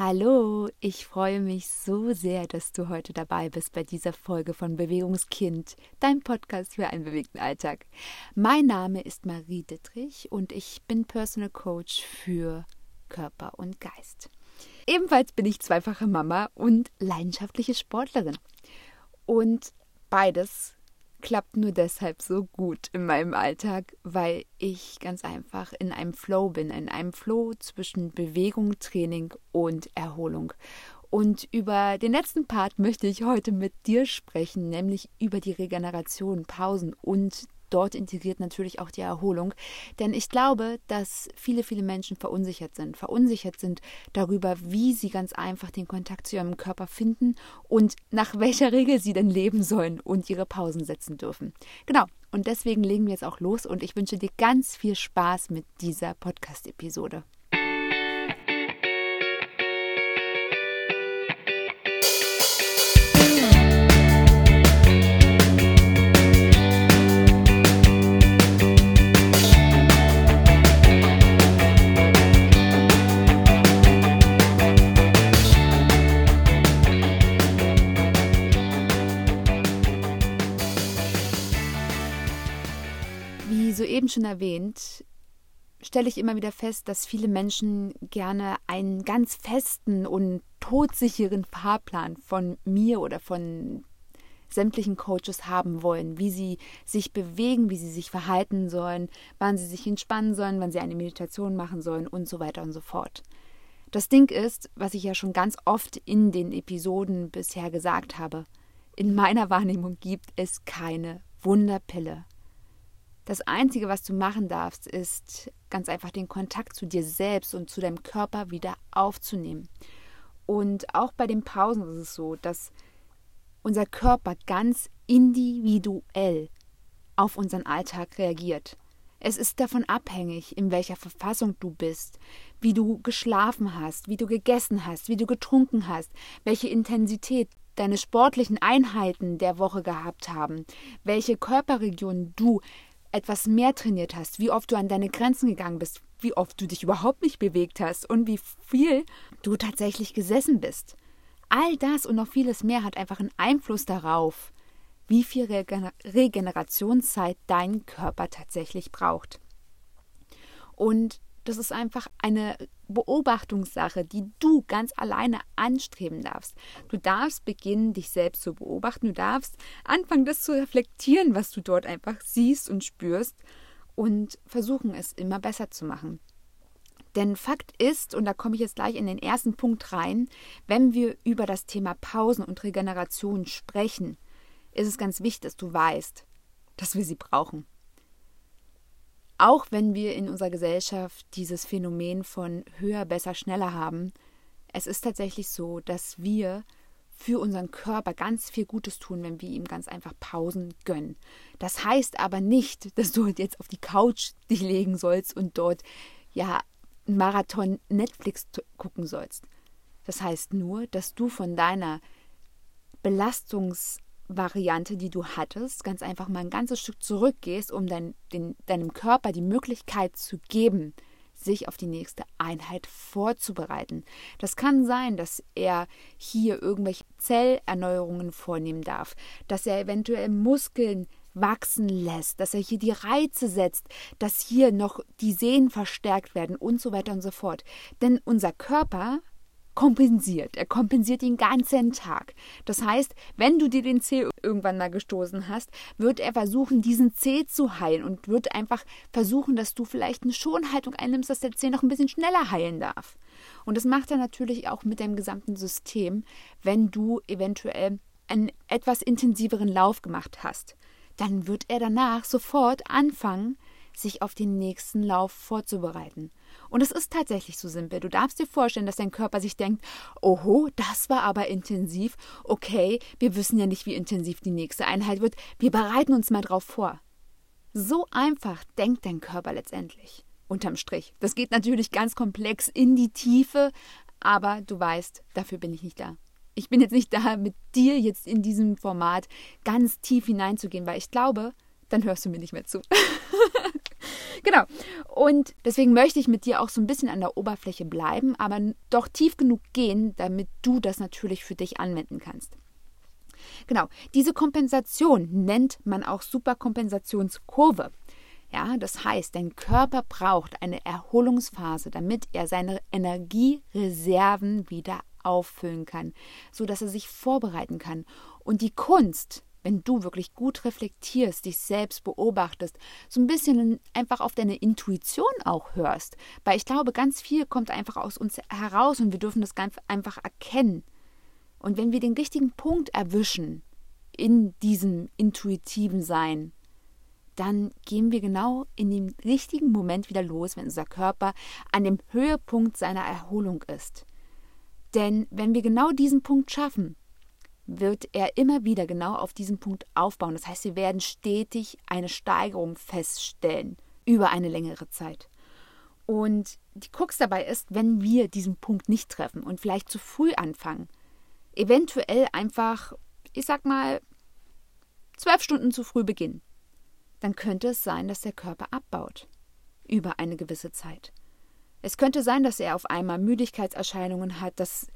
Hallo, ich freue mich so sehr, dass du heute dabei bist bei dieser Folge von Bewegungskind, dein Podcast für einen bewegten Alltag. Mein Name ist Marie Dittrich und ich bin Personal Coach für Körper und Geist. Ebenfalls bin ich zweifache Mama und leidenschaftliche Sportlerin. Und beides klappt nur deshalb so gut in meinem Alltag, weil ich ganz einfach in einem Flow bin, in einem Flow zwischen Bewegung, Training und Erholung. Und über den letzten Part möchte ich heute mit dir sprechen, nämlich über die Regeneration, Pausen und dort integriert natürlich auch die Erholung. Denn ich glaube, dass viele, viele Menschen verunsichert sind. Verunsichert sind darüber, wie sie ganz einfach den Kontakt zu ihrem Körper finden und nach welcher Regel sie denn leben sollen und ihre Pausen setzen dürfen. Genau. Und deswegen legen wir jetzt auch los und ich wünsche dir ganz viel Spaß mit dieser Podcast-Episode. Eben schon erwähnt, stelle ich immer wieder fest, dass viele Menschen gerne einen ganz festen und todsicheren Fahrplan von mir oder von sämtlichen Coaches haben wollen, wie sie sich bewegen, wie sie sich verhalten sollen, wann sie sich entspannen sollen, wann sie eine Meditation machen sollen und so weiter und so fort. Das Ding ist, was ich ja schon ganz oft in den Episoden bisher gesagt habe, in meiner Wahrnehmung gibt es keine Wunderpille. Das Einzige, was du machen darfst, ist ganz einfach den Kontakt zu dir selbst und zu deinem Körper wieder aufzunehmen. Und auch bei den Pausen ist es so, dass unser Körper ganz individuell auf unseren Alltag reagiert. Es ist davon abhängig, in welcher Verfassung du bist, wie du geschlafen hast, wie du gegessen hast, wie du getrunken hast, welche Intensität deine sportlichen Einheiten der Woche gehabt haben, welche Körperregionen du etwas mehr trainiert hast, wie oft du an deine Grenzen gegangen bist, wie oft du dich überhaupt nicht bewegt hast und wie viel du tatsächlich gesessen bist. All das und noch vieles mehr hat einfach einen Einfluss darauf, wie viel Regenerationszeit dein Körper tatsächlich braucht. Und das ist einfach eine Beobachtungssache, die du ganz alleine anstreben darfst. Du darfst beginnen, dich selbst zu beobachten. Du darfst anfangen, das zu reflektieren, was du dort einfach siehst und spürst und versuchen, es immer besser zu machen. Denn Fakt ist, und da komme ich jetzt gleich in den ersten Punkt rein, wenn wir über das Thema Pausen und Regeneration sprechen, ist es ganz wichtig, dass du weißt, dass wir sie brauchen. Auch wenn wir in unserer Gesellschaft dieses Phänomen von höher, besser, schneller haben, es ist tatsächlich so, dass wir für unseren Körper ganz viel Gutes tun, wenn wir ihm ganz einfach Pausen gönnen. Das heißt aber nicht, dass du jetzt auf die Couch dich legen sollst und dort ja einen Marathon Netflix gucken sollst. Das heißt nur, dass du von deiner Belastungs Variante, die du hattest, ganz einfach mal ein ganzes Stück zurückgehst, um dein, den, deinem Körper die Möglichkeit zu geben, sich auf die nächste Einheit vorzubereiten. Das kann sein, dass er hier irgendwelche Zellerneuerungen vornehmen darf, dass er eventuell Muskeln wachsen lässt, dass er hier die Reize setzt, dass hier noch die Sehnen verstärkt werden und so weiter und so fort. Denn unser Körper kompensiert. Er kompensiert den ganzen Tag. Das heißt, wenn du dir den Zeh irgendwann mal gestoßen hast, wird er versuchen, diesen Zeh zu heilen und wird einfach versuchen, dass du vielleicht eine Schonhaltung einnimmst, dass der Zeh noch ein bisschen schneller heilen darf. Und das macht er natürlich auch mit deinem gesamten System, wenn du eventuell einen etwas intensiveren Lauf gemacht hast. Dann wird er danach sofort anfangen, sich auf den nächsten Lauf vorzubereiten. Und es ist tatsächlich so simpel. Du darfst dir vorstellen, dass dein Körper sich denkt, oho, das war aber intensiv. Okay, wir wissen ja nicht, wie intensiv die nächste Einheit wird. Wir bereiten uns mal drauf vor. So einfach denkt dein Körper letztendlich. Unterm Strich. Das geht natürlich ganz komplex in die Tiefe, aber du weißt, dafür bin ich nicht da. Ich bin jetzt nicht da, mit dir jetzt in diesem Format ganz tief hineinzugehen, weil ich glaube, dann hörst du mir nicht mehr zu. genau. Und deswegen möchte ich mit dir auch so ein bisschen an der Oberfläche bleiben, aber doch tief genug gehen, damit du das natürlich für dich anwenden kannst. Genau, diese Kompensation nennt man auch Superkompensationskurve. Ja, das heißt, dein Körper braucht eine Erholungsphase, damit er seine Energiereserven wieder auffüllen kann, so dass er sich vorbereiten kann. Und die Kunst, wenn du wirklich gut reflektierst, dich selbst beobachtest, so ein bisschen einfach auf deine Intuition auch hörst, weil ich glaube, ganz viel kommt einfach aus uns heraus und wir dürfen das ganz einfach erkennen. Und wenn wir den richtigen Punkt erwischen in diesem intuitiven Sein, dann gehen wir genau in dem richtigen Moment wieder los, wenn unser Körper an dem Höhepunkt seiner Erholung ist. Denn wenn wir genau diesen Punkt schaffen, wird er immer wieder genau auf diesen Punkt aufbauen. Das heißt, wir werden stetig eine Steigerung feststellen über eine längere Zeit. Und die Krux dabei ist, wenn wir diesen Punkt nicht treffen und vielleicht zu früh anfangen, eventuell einfach, ich sag mal, zwölf Stunden zu früh beginnen, dann könnte es sein, dass der Körper abbaut über eine gewisse Zeit. Es könnte sein, dass er auf einmal Müdigkeitserscheinungen hat, dass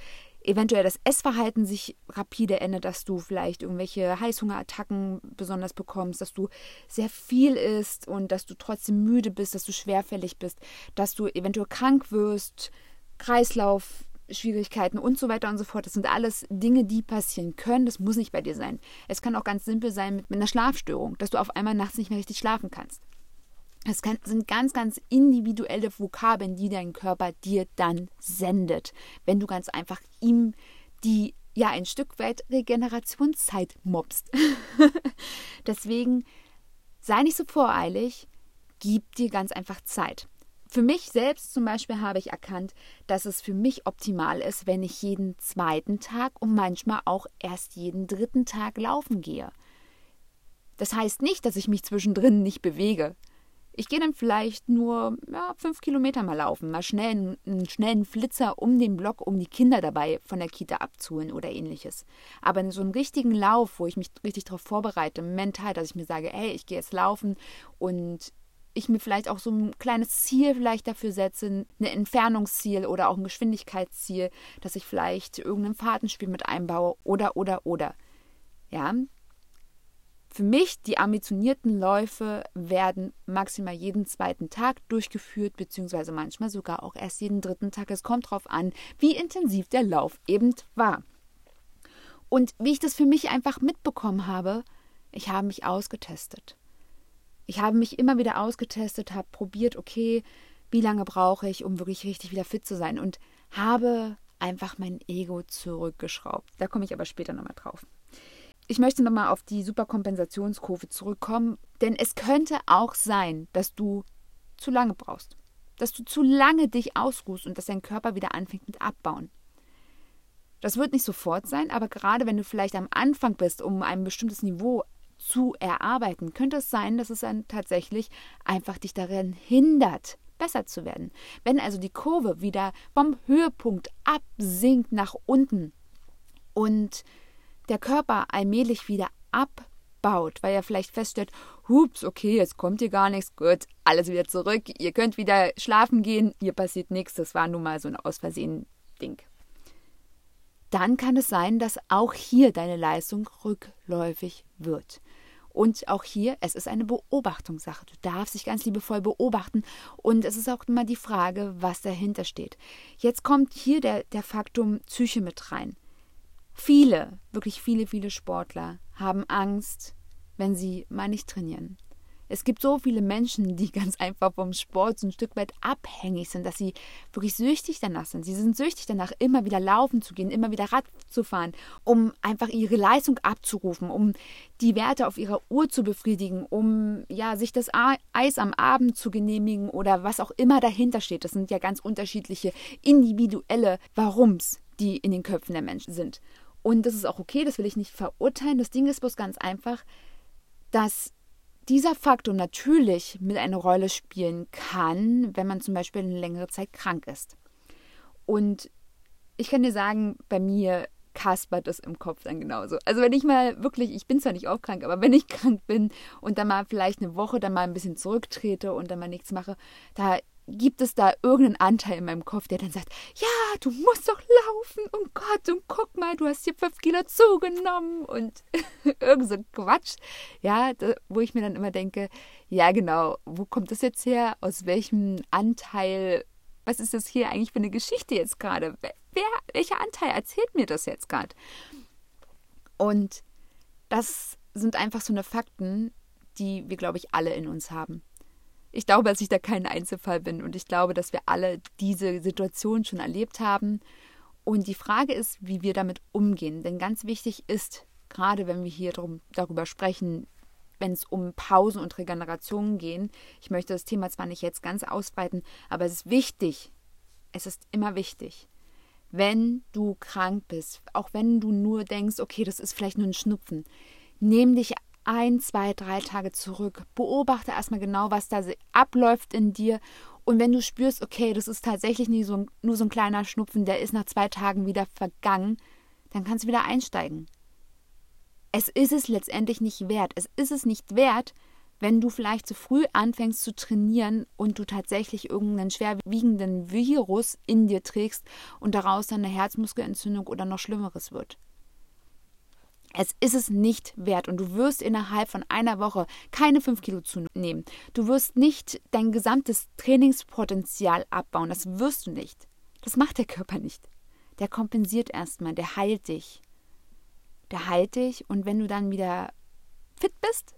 eventuell das Essverhalten sich rapide ändert, dass du vielleicht irgendwelche Heißhungerattacken besonders bekommst, dass du sehr viel isst und dass du trotzdem müde bist, dass du schwerfällig bist, dass du eventuell krank wirst, Kreislaufschwierigkeiten und so weiter und so fort. Das sind alles Dinge, die passieren können. Das muss nicht bei dir sein. Es kann auch ganz simpel sein mit, mit einer Schlafstörung, dass du auf einmal nachts nicht mehr richtig schlafen kannst. Es sind ganz, ganz individuelle Vokabeln, die dein Körper dir dann sendet, wenn du ganz einfach ihm die, ja, ein Stück weit Regenerationszeit mobst. Deswegen sei nicht so voreilig, gib dir ganz einfach Zeit. Für mich selbst zum Beispiel habe ich erkannt, dass es für mich optimal ist, wenn ich jeden zweiten Tag und manchmal auch erst jeden dritten Tag laufen gehe. Das heißt nicht, dass ich mich zwischendrin nicht bewege. Ich gehe dann vielleicht nur ja, fünf Kilometer mal laufen, mal schnell einen, einen, schnellen Flitzer um den Block, um die Kinder dabei von der Kita abzuholen oder ähnliches. Aber in so einem richtigen Lauf, wo ich mich richtig darauf vorbereite, mental, dass ich mir sage, hey, ich gehe jetzt laufen und ich mir vielleicht auch so ein kleines Ziel vielleicht dafür setze, ein Entfernungsziel oder auch ein Geschwindigkeitsziel, dass ich vielleicht irgendein Fahrtenspiel mit einbaue oder, oder, oder. Ja, für mich, die ambitionierten Läufe werden maximal jeden zweiten Tag durchgeführt, beziehungsweise manchmal sogar auch erst jeden dritten Tag. Es kommt darauf an, wie intensiv der Lauf eben war. Und wie ich das für mich einfach mitbekommen habe, ich habe mich ausgetestet. Ich habe mich immer wieder ausgetestet, habe probiert, okay, wie lange brauche ich, um wirklich richtig wieder fit zu sein und habe einfach mein Ego zurückgeschraubt. Da komme ich aber später nochmal drauf. Ich möchte nochmal auf die Superkompensationskurve zurückkommen, denn es könnte auch sein, dass du zu lange brauchst. Dass du zu lange dich ausruhst und dass dein Körper wieder anfängt mit Abbauen. Das wird nicht sofort sein, aber gerade wenn du vielleicht am Anfang bist, um ein bestimmtes Niveau zu erarbeiten, könnte es sein, dass es dann tatsächlich einfach dich daran hindert, besser zu werden. Wenn also die Kurve wieder vom Höhepunkt absinkt nach unten und der Körper allmählich wieder abbaut, weil er vielleicht feststellt, hups, okay, jetzt kommt hier gar nichts, gut, alles wieder zurück, ihr könnt wieder schlafen gehen, hier passiert nichts, das war nun mal so ein aus Versehen Ding. Dann kann es sein, dass auch hier deine Leistung rückläufig wird. Und auch hier, es ist eine Beobachtungssache. Du darfst dich ganz liebevoll beobachten. Und es ist auch immer die Frage, was dahinter steht. Jetzt kommt hier der, der Faktum Psyche mit rein. Viele, wirklich viele, viele Sportler haben Angst, wenn sie mal nicht trainieren. Es gibt so viele Menschen, die ganz einfach vom Sport so ein Stück weit abhängig sind, dass sie wirklich süchtig danach sind. Sie sind süchtig danach, immer wieder laufen zu gehen, immer wieder Rad zu fahren, um einfach ihre Leistung abzurufen, um die Werte auf ihrer Uhr zu befriedigen, um ja sich das Eis am Abend zu genehmigen oder was auch immer dahinter steht. Das sind ja ganz unterschiedliche individuelle Warums, die in den Köpfen der Menschen sind. Und das ist auch okay, das will ich nicht verurteilen. Das Ding ist bloß ganz einfach, dass dieser Faktor natürlich mit einer Rolle spielen kann, wenn man zum Beispiel eine längere Zeit krank ist. Und ich kann dir sagen, bei mir kaspert es im Kopf dann genauso. Also wenn ich mal wirklich, ich bin zwar nicht auch krank, aber wenn ich krank bin und dann mal vielleicht eine Woche dann mal ein bisschen zurücktrete und dann mal nichts mache, da gibt es da irgendeinen Anteil in meinem Kopf, der dann sagt, ja, du musst doch laufen, oh Gott, und guck mal, du hast hier fünf Kilo zugenommen und irgend so Quatsch. Ja, da, wo ich mir dann immer denke, ja genau, wo kommt das jetzt her? Aus welchem Anteil, was ist das hier eigentlich für eine Geschichte jetzt gerade? Wer, welcher Anteil erzählt mir das jetzt gerade? Und das sind einfach so eine Fakten, die wir, glaube ich, alle in uns haben. Ich glaube, dass ich da kein Einzelfall bin und ich glaube, dass wir alle diese Situation schon erlebt haben. Und die Frage ist, wie wir damit umgehen. Denn ganz wichtig ist, gerade wenn wir hier drum, darüber sprechen, wenn es um Pausen und Regenerationen gehen, ich möchte das Thema zwar nicht jetzt ganz ausbreiten, aber es ist wichtig, es ist immer wichtig, wenn du krank bist, auch wenn du nur denkst, okay, das ist vielleicht nur ein Schnupfen, nimm dich ein, zwei, drei Tage zurück. Beobachte erstmal genau, was da abläuft in dir. Und wenn du spürst, okay, das ist tatsächlich nie so, nur so ein kleiner Schnupfen, der ist nach zwei Tagen wieder vergangen, dann kannst du wieder einsteigen. Es ist es letztendlich nicht wert. Es ist es nicht wert, wenn du vielleicht zu früh anfängst zu trainieren und du tatsächlich irgendeinen schwerwiegenden Virus in dir trägst und daraus dann eine Herzmuskelentzündung oder noch Schlimmeres wird. Es ist es nicht wert und du wirst innerhalb von einer Woche keine 5 Kilo zunehmen. Du wirst nicht dein gesamtes Trainingspotenzial abbauen. Das wirst du nicht. Das macht der Körper nicht. Der kompensiert erstmal, der heilt dich. Der heilt dich und wenn du dann wieder fit bist,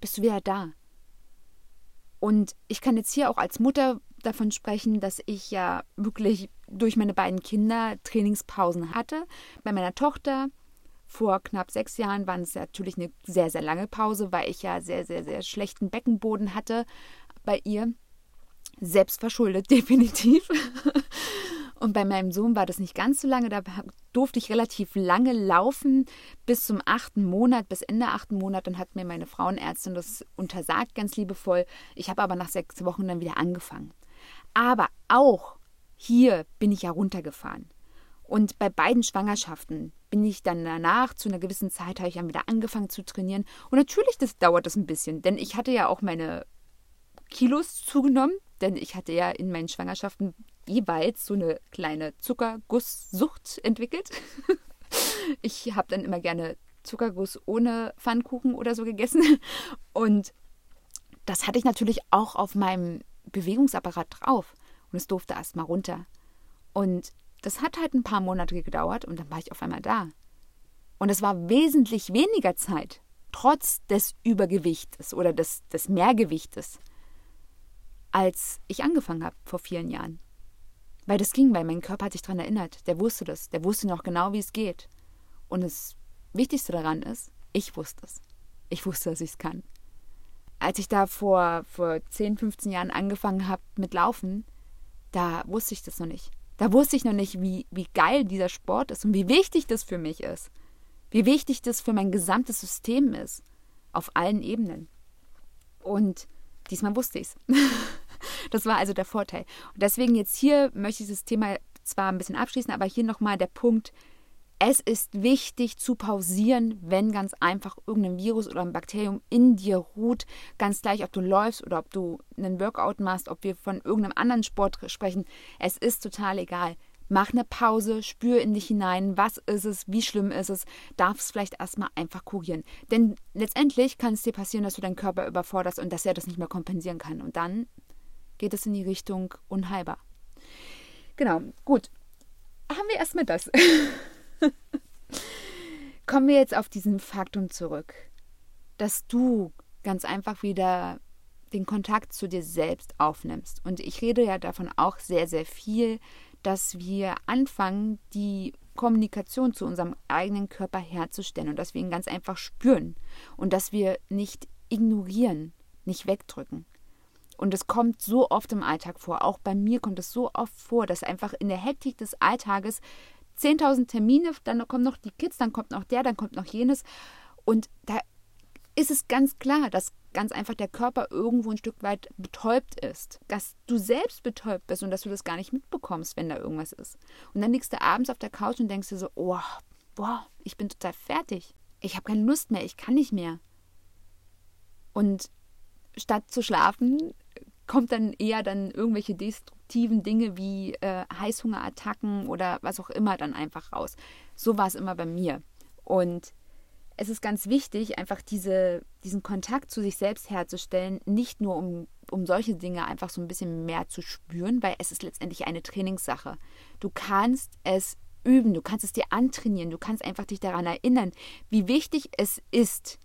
bist du wieder da. Und ich kann jetzt hier auch als Mutter davon sprechen, dass ich ja wirklich durch meine beiden Kinder Trainingspausen hatte. Bei meiner Tochter vor knapp sechs Jahren war es natürlich eine sehr, sehr lange Pause, weil ich ja sehr, sehr, sehr schlechten Beckenboden hatte bei ihr. Selbstverschuldet, definitiv. Und bei meinem Sohn war das nicht ganz so lange. Da durfte ich relativ lange laufen, bis zum achten Monat, bis Ende achten Monat. Dann hat mir meine Frauenärztin das untersagt, ganz liebevoll. Ich habe aber nach sechs Wochen dann wieder angefangen. Aber auch hier bin ich ja runtergefahren. Und bei beiden Schwangerschaften bin ich dann danach, zu einer gewissen Zeit, habe ich dann wieder angefangen zu trainieren. Und natürlich das dauert das ein bisschen, denn ich hatte ja auch meine Kilos zugenommen, denn ich hatte ja in meinen Schwangerschaften jeweils so eine kleine Zuckergusssucht entwickelt. ich habe dann immer gerne Zuckerguss ohne Pfannkuchen oder so gegessen. Und das hatte ich natürlich auch auf meinem Bewegungsapparat drauf. Und es durfte erst mal runter. Und das hat halt ein paar Monate gedauert und dann war ich auf einmal da. Und es war wesentlich weniger Zeit, trotz des Übergewichtes oder des, des Mehrgewichtes, als ich angefangen habe vor vielen Jahren. Weil das ging, weil mein Körper hat sich daran erinnert. Der wusste das. Der wusste noch genau, wie es geht. Und das Wichtigste daran ist, ich wusste es. Ich wusste, dass ich es kann. Als ich da vor, vor 10, 15 Jahren angefangen habe mit Laufen, da wusste ich das noch nicht. Da wusste ich noch nicht, wie, wie geil dieser Sport ist und wie wichtig das für mich ist. Wie wichtig das für mein gesamtes System ist. Auf allen Ebenen. Und diesmal wusste ich es. das war also der Vorteil. Und deswegen jetzt hier möchte ich das Thema zwar ein bisschen abschließen, aber hier nochmal der Punkt, es ist wichtig zu pausieren, wenn ganz einfach irgendein Virus oder ein Bakterium in dir ruht. Ganz gleich, ob du läufst oder ob du einen Workout machst, ob wir von irgendeinem anderen Sport sprechen. Es ist total egal. Mach eine Pause, spür in dich hinein, was ist es, wie schlimm ist es, darf es vielleicht erstmal einfach kurieren. Denn letztendlich kann es dir passieren, dass du deinen Körper überforderst und dass er das nicht mehr kompensieren kann. Und dann geht es in die Richtung unheilbar. Genau, gut. Haben wir erstmal das. Kommen wir jetzt auf diesen Faktum zurück, dass du ganz einfach wieder den Kontakt zu dir selbst aufnimmst. Und ich rede ja davon auch sehr, sehr viel, dass wir anfangen, die Kommunikation zu unserem eigenen Körper herzustellen und dass wir ihn ganz einfach spüren und dass wir nicht ignorieren, nicht wegdrücken. Und es kommt so oft im Alltag vor, auch bei mir kommt es so oft vor, dass einfach in der Hektik des Alltages 10.000 Termine, dann kommen noch die Kids, dann kommt noch der, dann kommt noch jenes. Und da ist es ganz klar, dass ganz einfach der Körper irgendwo ein Stück weit betäubt ist. Dass du selbst betäubt bist und dass du das gar nicht mitbekommst, wenn da irgendwas ist. Und dann liegst du abends auf der Couch und denkst dir so, oh, boah, ich bin total fertig. Ich habe keine Lust mehr, ich kann nicht mehr. Und statt zu schlafen, kommt dann eher dann irgendwelche destruktiven Dinge wie äh, Heißhungerattacken oder was auch immer dann einfach raus. So war es immer bei mir. Und es ist ganz wichtig, einfach diese, diesen Kontakt zu sich selbst herzustellen, nicht nur um, um solche Dinge einfach so ein bisschen mehr zu spüren, weil es ist letztendlich eine Trainingssache. Du kannst es üben, du kannst es dir antrainieren, du kannst einfach dich daran erinnern, wie wichtig es ist,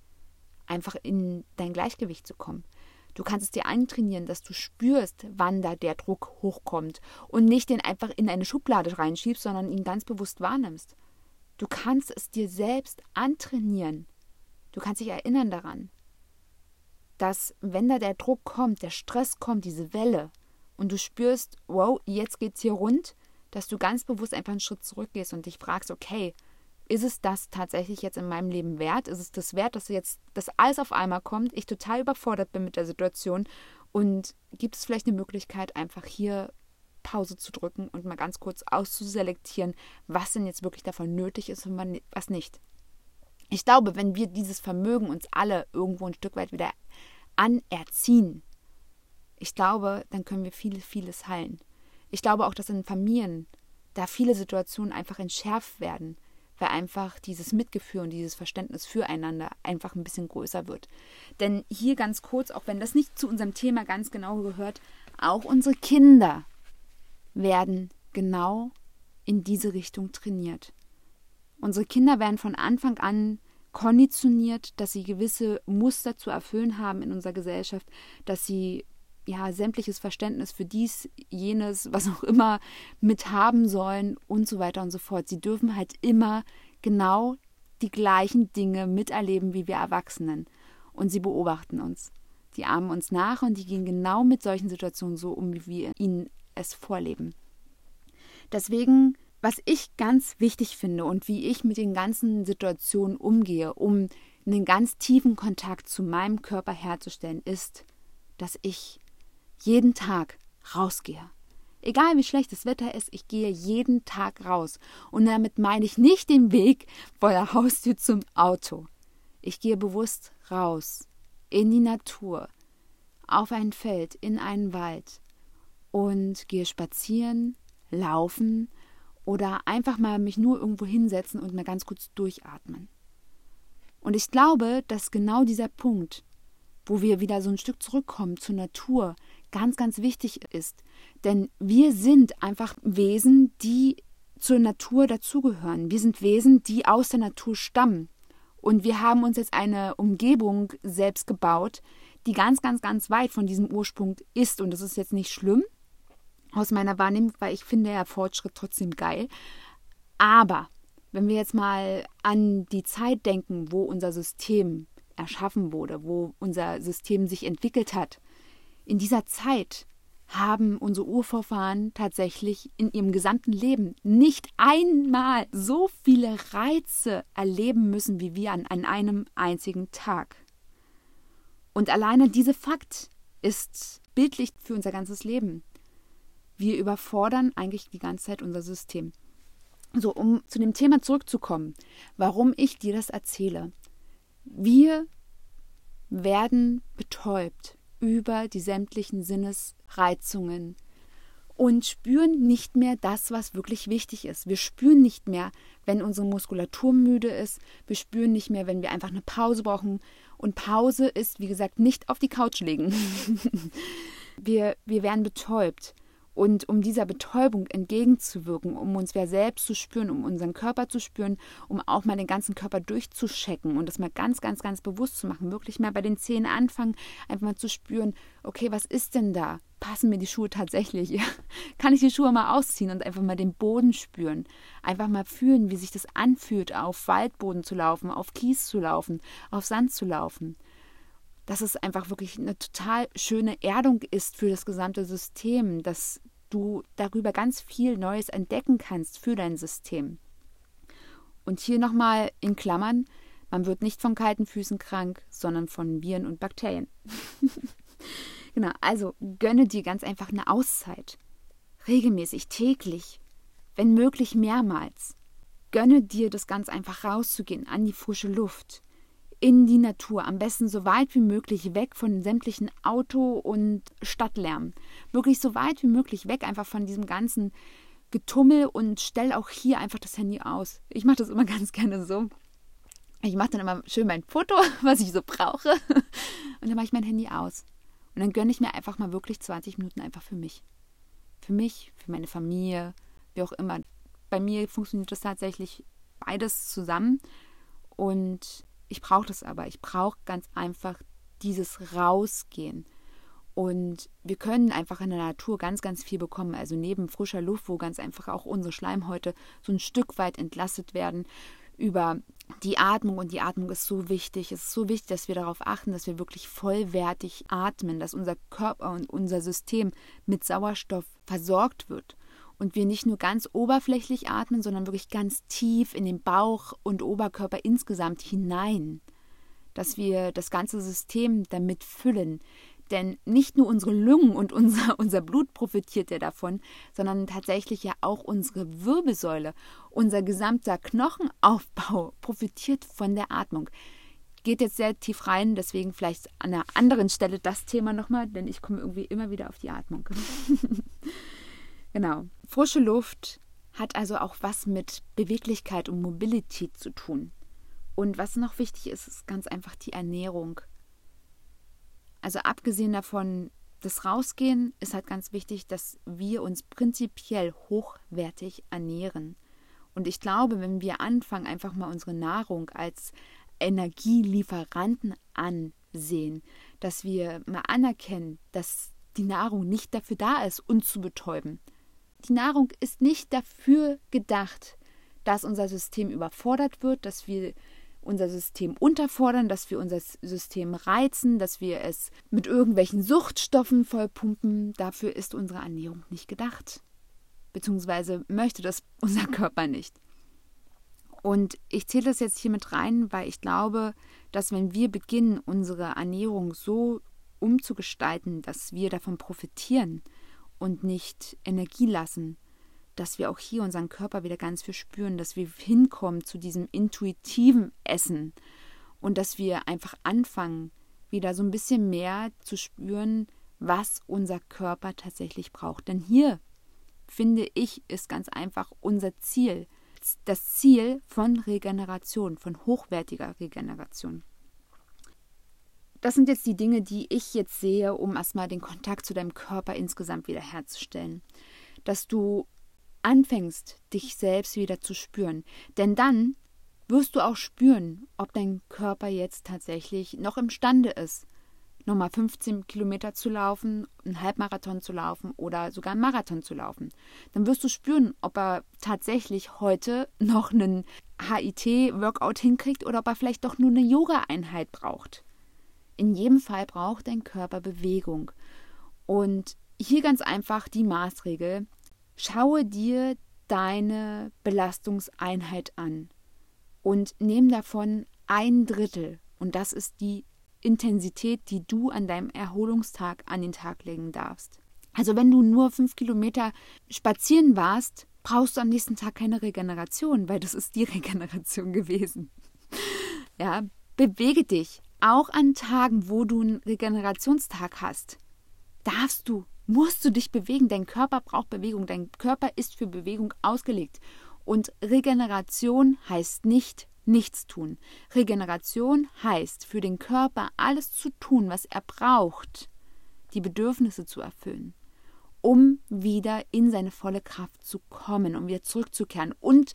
einfach in dein Gleichgewicht zu kommen. Du kannst es dir antrainieren, dass du spürst, wann da der Druck hochkommt und nicht den einfach in eine Schublade reinschiebst, sondern ihn ganz bewusst wahrnimmst. Du kannst es dir selbst antrainieren. Du kannst dich erinnern daran, dass wenn da der Druck kommt, der Stress kommt, diese Welle, und du spürst, wow, jetzt geht's hier rund, dass du ganz bewusst einfach einen Schritt zurückgehst und dich fragst, okay, ist es das tatsächlich jetzt in meinem Leben wert? Ist es das wert, dass jetzt das alles auf einmal kommt, ich total überfordert bin mit der Situation und gibt es vielleicht eine Möglichkeit, einfach hier Pause zu drücken und mal ganz kurz auszuselektieren, was denn jetzt wirklich davon nötig ist und was nicht. Ich glaube, wenn wir dieses Vermögen uns alle irgendwo ein Stück weit wieder anerziehen, ich glaube, dann können wir vieles, vieles heilen. Ich glaube auch, dass in Familien da viele Situationen einfach entschärft werden, weil einfach dieses Mitgefühl und dieses Verständnis füreinander einfach ein bisschen größer wird. Denn hier ganz kurz, auch wenn das nicht zu unserem Thema ganz genau gehört, auch unsere Kinder werden genau in diese Richtung trainiert. Unsere Kinder werden von Anfang an konditioniert, dass sie gewisse Muster zu erfüllen haben in unserer Gesellschaft, dass sie ja, sämtliches Verständnis für dies, jenes, was auch immer mit haben sollen und so weiter und so fort. Sie dürfen halt immer genau die gleichen Dinge miterleben wie wir Erwachsenen. Und sie beobachten uns. Die ahmen uns nach und die gehen genau mit solchen Situationen so um, wie wir ihnen es vorleben. Deswegen, was ich ganz wichtig finde und wie ich mit den ganzen Situationen umgehe, um einen ganz tiefen Kontakt zu meinem Körper herzustellen, ist, dass ich jeden Tag rausgehe. Egal wie schlecht das Wetter ist, ich gehe jeden Tag raus. Und damit meine ich nicht den Weg vor der Haustür zum Auto. Ich gehe bewusst raus, in die Natur, auf ein Feld, in einen Wald und gehe spazieren, laufen oder einfach mal mich nur irgendwo hinsetzen und mal ganz kurz durchatmen. Und ich glaube, dass genau dieser Punkt, wo wir wieder so ein Stück zurückkommen zur Natur, ganz, ganz wichtig ist. Denn wir sind einfach Wesen, die zur Natur dazugehören. Wir sind Wesen, die aus der Natur stammen. Und wir haben uns jetzt eine Umgebung selbst gebaut, die ganz, ganz, ganz weit von diesem Ursprung ist. Und das ist jetzt nicht schlimm aus meiner Wahrnehmung, weil ich finde ja Fortschritt trotzdem geil. Aber wenn wir jetzt mal an die Zeit denken, wo unser System erschaffen wurde, wo unser System sich entwickelt hat, in dieser Zeit haben unsere Urvorfahren tatsächlich in ihrem gesamten Leben nicht einmal so viele Reize erleben müssen wie wir an, an einem einzigen Tag. Und alleine dieser Fakt ist bildlich für unser ganzes Leben. Wir überfordern eigentlich die ganze Zeit unser System. So, um zu dem Thema zurückzukommen, warum ich dir das erzähle. Wir werden betäubt über die sämtlichen Sinnesreizungen und spüren nicht mehr das, was wirklich wichtig ist. Wir spüren nicht mehr, wenn unsere Muskulatur müde ist. Wir spüren nicht mehr, wenn wir einfach eine Pause brauchen. Und Pause ist, wie gesagt, nicht auf die Couch legen. wir, wir werden betäubt. Und um dieser Betäubung entgegenzuwirken, um uns wer selbst zu spüren, um unseren Körper zu spüren, um auch mal den ganzen Körper durchzuschecken und das mal ganz, ganz, ganz bewusst zu machen, wirklich mal bei den Zähnen anfangen, einfach mal zu spüren, okay, was ist denn da? Passen mir die Schuhe tatsächlich? Ja? Kann ich die Schuhe mal ausziehen und einfach mal den Boden spüren? Einfach mal fühlen, wie sich das anfühlt, auf Waldboden zu laufen, auf Kies zu laufen, auf Sand zu laufen dass es einfach wirklich eine total schöne Erdung ist für das gesamte System, dass du darüber ganz viel Neues entdecken kannst für dein System. Und hier nochmal in Klammern, man wird nicht von kalten Füßen krank, sondern von Viren und Bakterien. genau, also gönne dir ganz einfach eine Auszeit. Regelmäßig, täglich, wenn möglich mehrmals. Gönne dir das ganz einfach rauszugehen, an die frische Luft, in die Natur, am besten so weit wie möglich weg von sämtlichen Auto- und Stadtlärm. Wirklich so weit wie möglich weg einfach von diesem ganzen Getummel und stell auch hier einfach das Handy aus. Ich mache das immer ganz gerne so. Ich mache dann immer schön mein Foto, was ich so brauche. Und dann mache ich mein Handy aus. Und dann gönne ich mir einfach mal wirklich 20 Minuten einfach für mich. Für mich, für meine Familie, wie auch immer. Bei mir funktioniert das tatsächlich beides zusammen. Und ich brauche das aber. Ich brauche ganz einfach dieses Rausgehen. Und wir können einfach in der Natur ganz, ganz viel bekommen. Also neben frischer Luft, wo ganz einfach auch unsere Schleimhäute so ein Stück weit entlastet werden, über die Atmung. Und die Atmung ist so wichtig. Es ist so wichtig, dass wir darauf achten, dass wir wirklich vollwertig atmen, dass unser Körper und unser System mit Sauerstoff versorgt wird und wir nicht nur ganz oberflächlich atmen, sondern wirklich ganz tief in den Bauch und Oberkörper insgesamt hinein, dass wir das ganze System damit füllen. Denn nicht nur unsere Lungen und unser, unser Blut profitiert ja davon, sondern tatsächlich ja auch unsere Wirbelsäule, unser gesamter Knochenaufbau profitiert von der Atmung. Geht jetzt sehr tief rein, deswegen vielleicht an einer anderen Stelle das Thema nochmal, denn ich komme irgendwie immer wieder auf die Atmung. Genau. Frische Luft hat also auch was mit Beweglichkeit und Mobilität zu tun. Und was noch wichtig ist, ist ganz einfach die Ernährung. Also abgesehen davon, das Rausgehen ist halt ganz wichtig, dass wir uns prinzipiell hochwertig ernähren. Und ich glaube, wenn wir anfangen, einfach mal unsere Nahrung als Energielieferanten ansehen, dass wir mal anerkennen, dass die Nahrung nicht dafür da ist, uns zu betäuben, die Nahrung ist nicht dafür gedacht, dass unser System überfordert wird, dass wir unser System unterfordern, dass wir unser System reizen, dass wir es mit irgendwelchen Suchtstoffen vollpumpen. Dafür ist unsere Ernährung nicht gedacht. Beziehungsweise möchte das unser Körper nicht. Und ich zähle das jetzt hier mit rein, weil ich glaube, dass wenn wir beginnen, unsere Ernährung so umzugestalten, dass wir davon profitieren, und nicht Energie lassen, dass wir auch hier unseren Körper wieder ganz viel spüren, dass wir hinkommen zu diesem intuitiven Essen und dass wir einfach anfangen, wieder so ein bisschen mehr zu spüren, was unser Körper tatsächlich braucht. Denn hier, finde ich, ist ganz einfach unser Ziel. Das Ziel von Regeneration, von hochwertiger Regeneration das sind jetzt die Dinge, die ich jetzt sehe, um erstmal den Kontakt zu deinem Körper insgesamt wiederherzustellen. Dass du anfängst, dich selbst wieder zu spüren. Denn dann wirst du auch spüren, ob dein Körper jetzt tatsächlich noch imstande ist, nochmal 15 Kilometer zu laufen, einen Halbmarathon zu laufen oder sogar einen Marathon zu laufen. Dann wirst du spüren, ob er tatsächlich heute noch einen HIT-Workout hinkriegt oder ob er vielleicht doch nur eine Yoga-Einheit braucht. In jedem Fall braucht dein Körper Bewegung. Und hier ganz einfach die Maßregel. Schaue dir deine Belastungseinheit an und nimm davon ein Drittel. Und das ist die Intensität, die du an deinem Erholungstag an den Tag legen darfst. Also wenn du nur fünf Kilometer spazieren warst, brauchst du am nächsten Tag keine Regeneration, weil das ist die Regeneration gewesen. Ja, bewege dich, auch an Tagen, wo du einen Regenerationstag hast, darfst du, musst du dich bewegen. Dein Körper braucht Bewegung. Dein Körper ist für Bewegung ausgelegt. Und Regeneration heißt nicht nichts tun. Regeneration heißt für den Körper alles zu tun, was er braucht, die Bedürfnisse zu erfüllen, um wieder in seine volle Kraft zu kommen, um wieder zurückzukehren und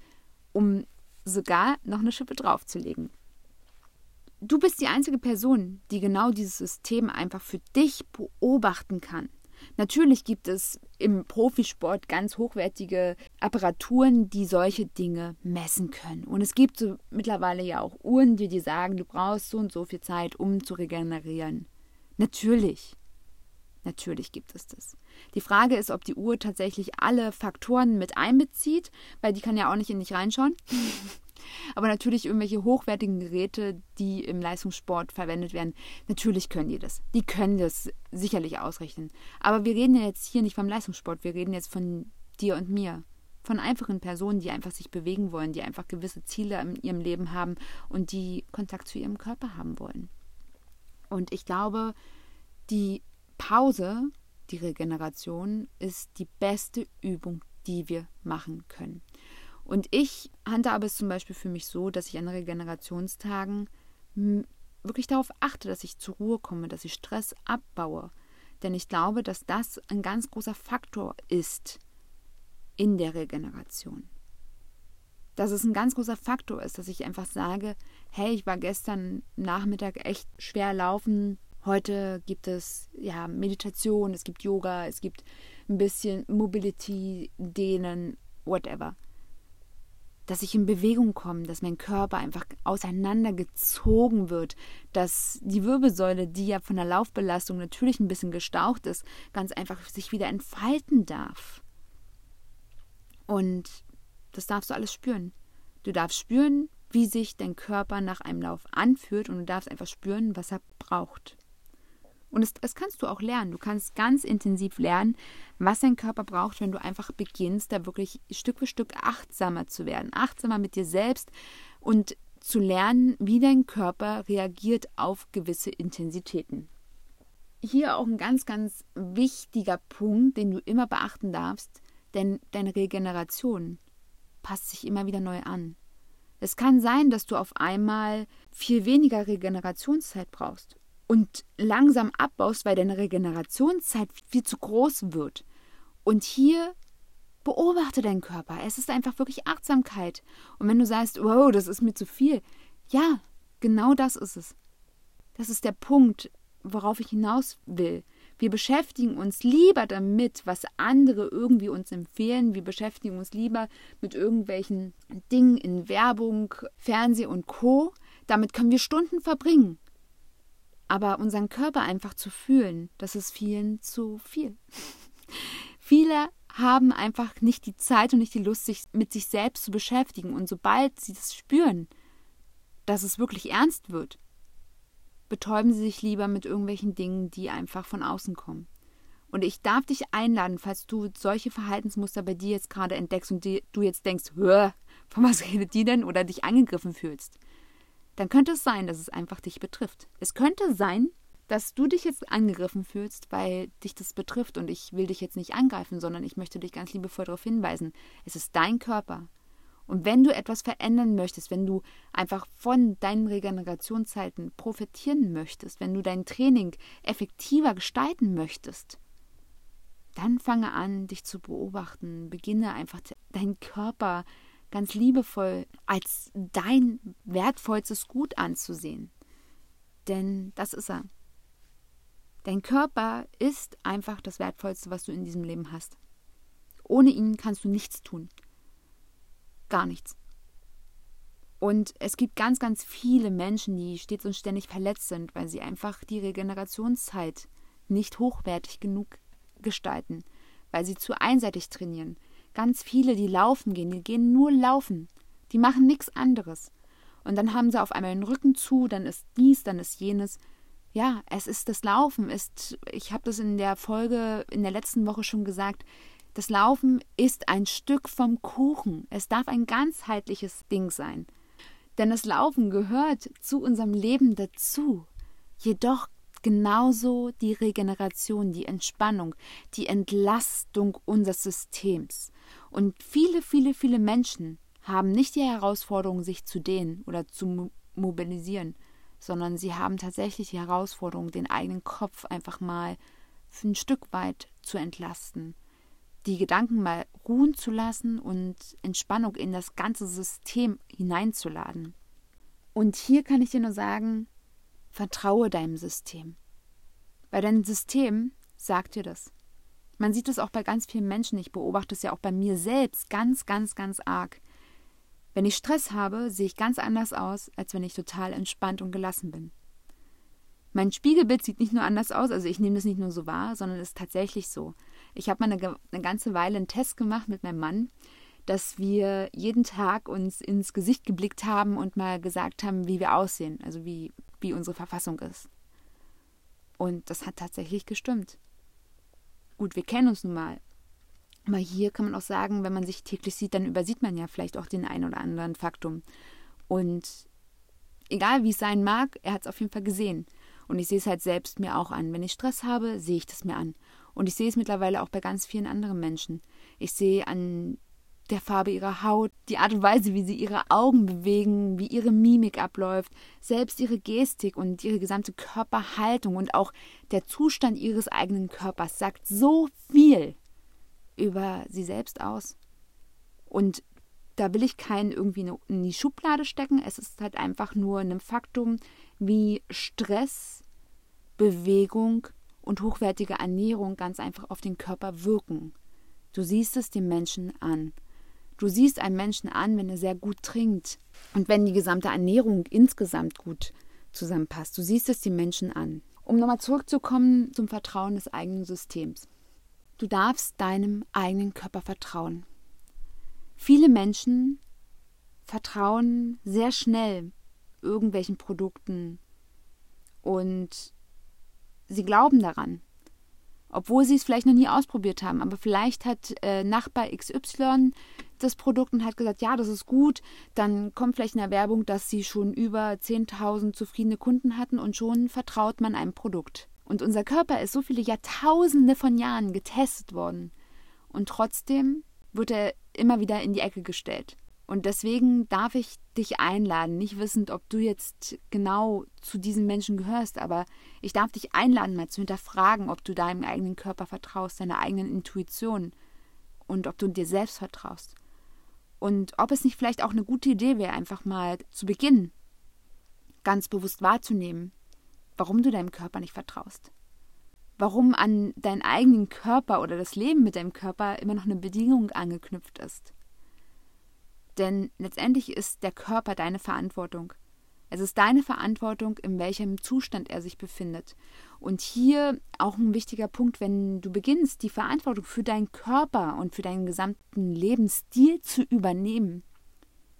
um sogar noch eine Schippe draufzulegen. Du bist die einzige Person, die genau dieses System einfach für dich beobachten kann. Natürlich gibt es im Profisport ganz hochwertige Apparaturen, die solche Dinge messen können. Und es gibt so mittlerweile ja auch Uhren, die dir sagen, du brauchst so und so viel Zeit, um zu regenerieren. Natürlich. Natürlich gibt es das. Die Frage ist, ob die Uhr tatsächlich alle Faktoren mit einbezieht, weil die kann ja auch nicht in dich reinschauen. Aber natürlich irgendwelche hochwertigen Geräte, die im Leistungssport verwendet werden, natürlich können die das. Die können das sicherlich ausrechnen. Aber wir reden ja jetzt hier nicht vom Leistungssport, wir reden jetzt von dir und mir. von einfachen Personen, die einfach sich bewegen wollen, die einfach gewisse Ziele in ihrem Leben haben und die Kontakt zu ihrem Körper haben wollen. Und ich glaube, die Pause, die Regeneration, ist die beste Übung, die wir machen können. Und ich handhabe es zum Beispiel für mich so, dass ich an Regenerationstagen wirklich darauf achte, dass ich zur Ruhe komme, dass ich Stress abbaue. Denn ich glaube, dass das ein ganz großer Faktor ist in der Regeneration. Dass es ein ganz großer Faktor ist, dass ich einfach sage, hey, ich war gestern Nachmittag echt schwer laufen. Heute gibt es ja Meditation, es gibt Yoga, es gibt ein bisschen Mobility, Dehnen, whatever dass ich in Bewegung komme, dass mein Körper einfach auseinandergezogen wird, dass die Wirbelsäule, die ja von der Laufbelastung natürlich ein bisschen gestaucht ist, ganz einfach sich wieder entfalten darf. Und das darfst du alles spüren. Du darfst spüren, wie sich dein Körper nach einem Lauf anfühlt und du darfst einfach spüren, was er braucht. Und das, das kannst du auch lernen. Du kannst ganz intensiv lernen, was dein Körper braucht, wenn du einfach beginnst, da wirklich Stück für Stück achtsamer zu werden. Achtsamer mit dir selbst und zu lernen, wie dein Körper reagiert auf gewisse Intensitäten. Hier auch ein ganz, ganz wichtiger Punkt, den du immer beachten darfst, denn deine Regeneration passt sich immer wieder neu an. Es kann sein, dass du auf einmal viel weniger Regenerationszeit brauchst und langsam abbaust, weil deine Regenerationszeit viel zu groß wird. Und hier beobachte deinen Körper. Es ist einfach wirklich Achtsamkeit. Und wenn du sagst, wow, das ist mir zu viel, ja, genau das ist es. Das ist der Punkt, worauf ich hinaus will. Wir beschäftigen uns lieber damit, was andere irgendwie uns empfehlen. Wir beschäftigen uns lieber mit irgendwelchen Dingen in Werbung, Fernseh und Co. Damit können wir Stunden verbringen. Aber unseren Körper einfach zu fühlen, das ist vielen zu viel. Viele haben einfach nicht die Zeit und nicht die Lust, sich mit sich selbst zu beschäftigen. Und sobald sie das spüren, dass es wirklich ernst wird, betäuben sie sich lieber mit irgendwelchen Dingen, die einfach von außen kommen. Und ich darf dich einladen, falls du solche Verhaltensmuster bei dir jetzt gerade entdeckst und du jetzt denkst, von was redet die denn? Oder dich angegriffen fühlst dann könnte es sein, dass es einfach dich betrifft. Es könnte sein, dass du dich jetzt angegriffen fühlst, weil dich das betrifft und ich will dich jetzt nicht angreifen, sondern ich möchte dich ganz liebevoll darauf hinweisen. Es ist dein Körper. Und wenn du etwas verändern möchtest, wenn du einfach von deinen Regenerationszeiten profitieren möchtest, wenn du dein Training effektiver gestalten möchtest, dann fange an, dich zu beobachten. Beginne einfach deinen Körper ganz liebevoll als dein wertvollstes Gut anzusehen. Denn das ist er. Dein Körper ist einfach das Wertvollste, was du in diesem Leben hast. Ohne ihn kannst du nichts tun. Gar nichts. Und es gibt ganz, ganz viele Menschen, die stets und ständig verletzt sind, weil sie einfach die Regenerationszeit nicht hochwertig genug gestalten, weil sie zu einseitig trainieren, ganz viele, die laufen gehen, die gehen nur laufen. Die machen nichts anderes. Und dann haben sie auf einmal den Rücken zu, dann ist dies, dann ist jenes. Ja, es ist das Laufen, ist, ich habe das in der Folge in der letzten Woche schon gesagt, das Laufen ist ein Stück vom Kuchen. Es darf ein ganzheitliches Ding sein. Denn das Laufen gehört zu unserem Leben dazu. Jedoch genauso die Regeneration, die Entspannung, die Entlastung unseres Systems. Und viele, viele, viele Menschen haben nicht die Herausforderung, sich zu dehnen oder zu mobilisieren, sondern sie haben tatsächlich die Herausforderung, den eigenen Kopf einfach mal ein Stück weit zu entlasten, die Gedanken mal ruhen zu lassen und Entspannung in das ganze System hineinzuladen. Und hier kann ich dir nur sagen, vertraue deinem System. Weil dein System sagt dir das. Man sieht es auch bei ganz vielen Menschen. Ich beobachte es ja auch bei mir selbst ganz, ganz, ganz arg. Wenn ich Stress habe, sehe ich ganz anders aus, als wenn ich total entspannt und gelassen bin. Mein Spiegelbild sieht nicht nur anders aus, also ich nehme das nicht nur so wahr, sondern es ist tatsächlich so. Ich habe mal eine, eine ganze Weile einen Test gemacht mit meinem Mann, dass wir jeden Tag uns ins Gesicht geblickt haben und mal gesagt haben, wie wir aussehen, also wie, wie unsere Verfassung ist. Und das hat tatsächlich gestimmt. Gut, wir kennen uns nun mal. Aber hier kann man auch sagen, wenn man sich täglich sieht, dann übersieht man ja vielleicht auch den einen oder anderen Faktum. Und egal wie es sein mag, er hat es auf jeden Fall gesehen. Und ich sehe es halt selbst mir auch an. Wenn ich Stress habe, sehe ich das mir an. Und ich sehe es mittlerweile auch bei ganz vielen anderen Menschen. Ich sehe an der Farbe ihrer Haut, die Art und Weise, wie sie ihre Augen bewegen, wie ihre Mimik abläuft, selbst ihre Gestik und ihre gesamte Körperhaltung und auch der Zustand ihres eigenen Körpers sagt so viel über sie selbst aus. Und da will ich keinen irgendwie in die Schublade stecken. Es ist halt einfach nur ein Faktum, wie Stress, Bewegung und hochwertige Ernährung ganz einfach auf den Körper wirken. Du siehst es dem Menschen an. Du siehst einen Menschen an, wenn er sehr gut trinkt und wenn die gesamte Ernährung insgesamt gut zusammenpasst. Du siehst es dem Menschen an. Um nochmal zurückzukommen zum Vertrauen des eigenen Systems. Du darfst deinem eigenen Körper vertrauen. Viele Menschen vertrauen sehr schnell irgendwelchen Produkten und sie glauben daran, obwohl sie es vielleicht noch nie ausprobiert haben. Aber vielleicht hat äh, Nachbar XY das Produkt und hat gesagt, ja, das ist gut. Dann kommt vielleicht in der Werbung, dass sie schon über 10.000 zufriedene Kunden hatten und schon vertraut man einem Produkt. Und unser Körper ist so viele Jahrtausende von Jahren getestet worden. Und trotzdem wird er immer wieder in die Ecke gestellt. Und deswegen darf ich dich einladen, nicht wissend, ob du jetzt genau zu diesen Menschen gehörst, aber ich darf dich einladen, mal zu hinterfragen, ob du deinem eigenen Körper vertraust, deiner eigenen Intuition und ob du dir selbst vertraust. Und ob es nicht vielleicht auch eine gute Idee wäre, einfach mal zu beginnen, ganz bewusst wahrzunehmen, warum du deinem Körper nicht vertraust. Warum an deinen eigenen Körper oder das Leben mit deinem Körper immer noch eine Bedingung angeknüpft ist. Denn letztendlich ist der Körper deine Verantwortung. Es ist deine Verantwortung, in welchem Zustand er sich befindet. Und hier auch ein wichtiger Punkt, wenn du beginnst, die Verantwortung für deinen Körper und für deinen gesamten Lebensstil zu übernehmen,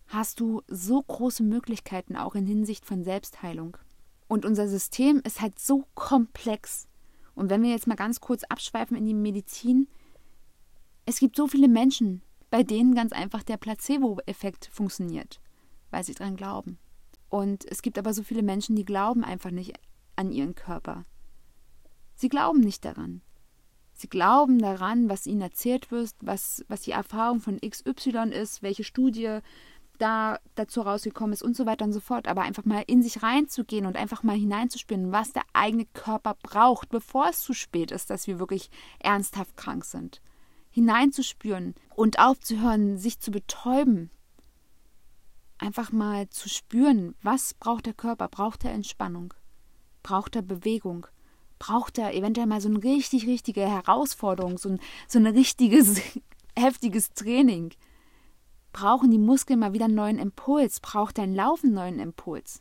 hast du so große Möglichkeiten auch in Hinsicht von Selbstheilung. Und unser System ist halt so komplex. Und wenn wir jetzt mal ganz kurz abschweifen in die Medizin, es gibt so viele Menschen, bei denen ganz einfach der Placebo-Effekt funktioniert, weil sie dran glauben. Und es gibt aber so viele Menschen, die glauben einfach nicht an ihren Körper. Sie glauben nicht daran. Sie glauben daran, was ihnen erzählt wird, was, was die Erfahrung von XY ist, welche Studie da dazu rausgekommen ist und so weiter und so fort. Aber einfach mal in sich reinzugehen und einfach mal hineinzuspüren, was der eigene Körper braucht, bevor es zu spät ist, dass wir wirklich ernsthaft krank sind. Hineinzuspüren und aufzuhören, sich zu betäuben. Einfach mal zu spüren, was braucht der Körper? Braucht er Entspannung? Braucht er Bewegung? Braucht er eventuell mal so eine richtig, richtige Herausforderung, so ein, so ein richtiges, heftiges Training? brauchen die Muskeln mal wieder einen neuen Impuls, braucht dein Laufen einen neuen Impuls.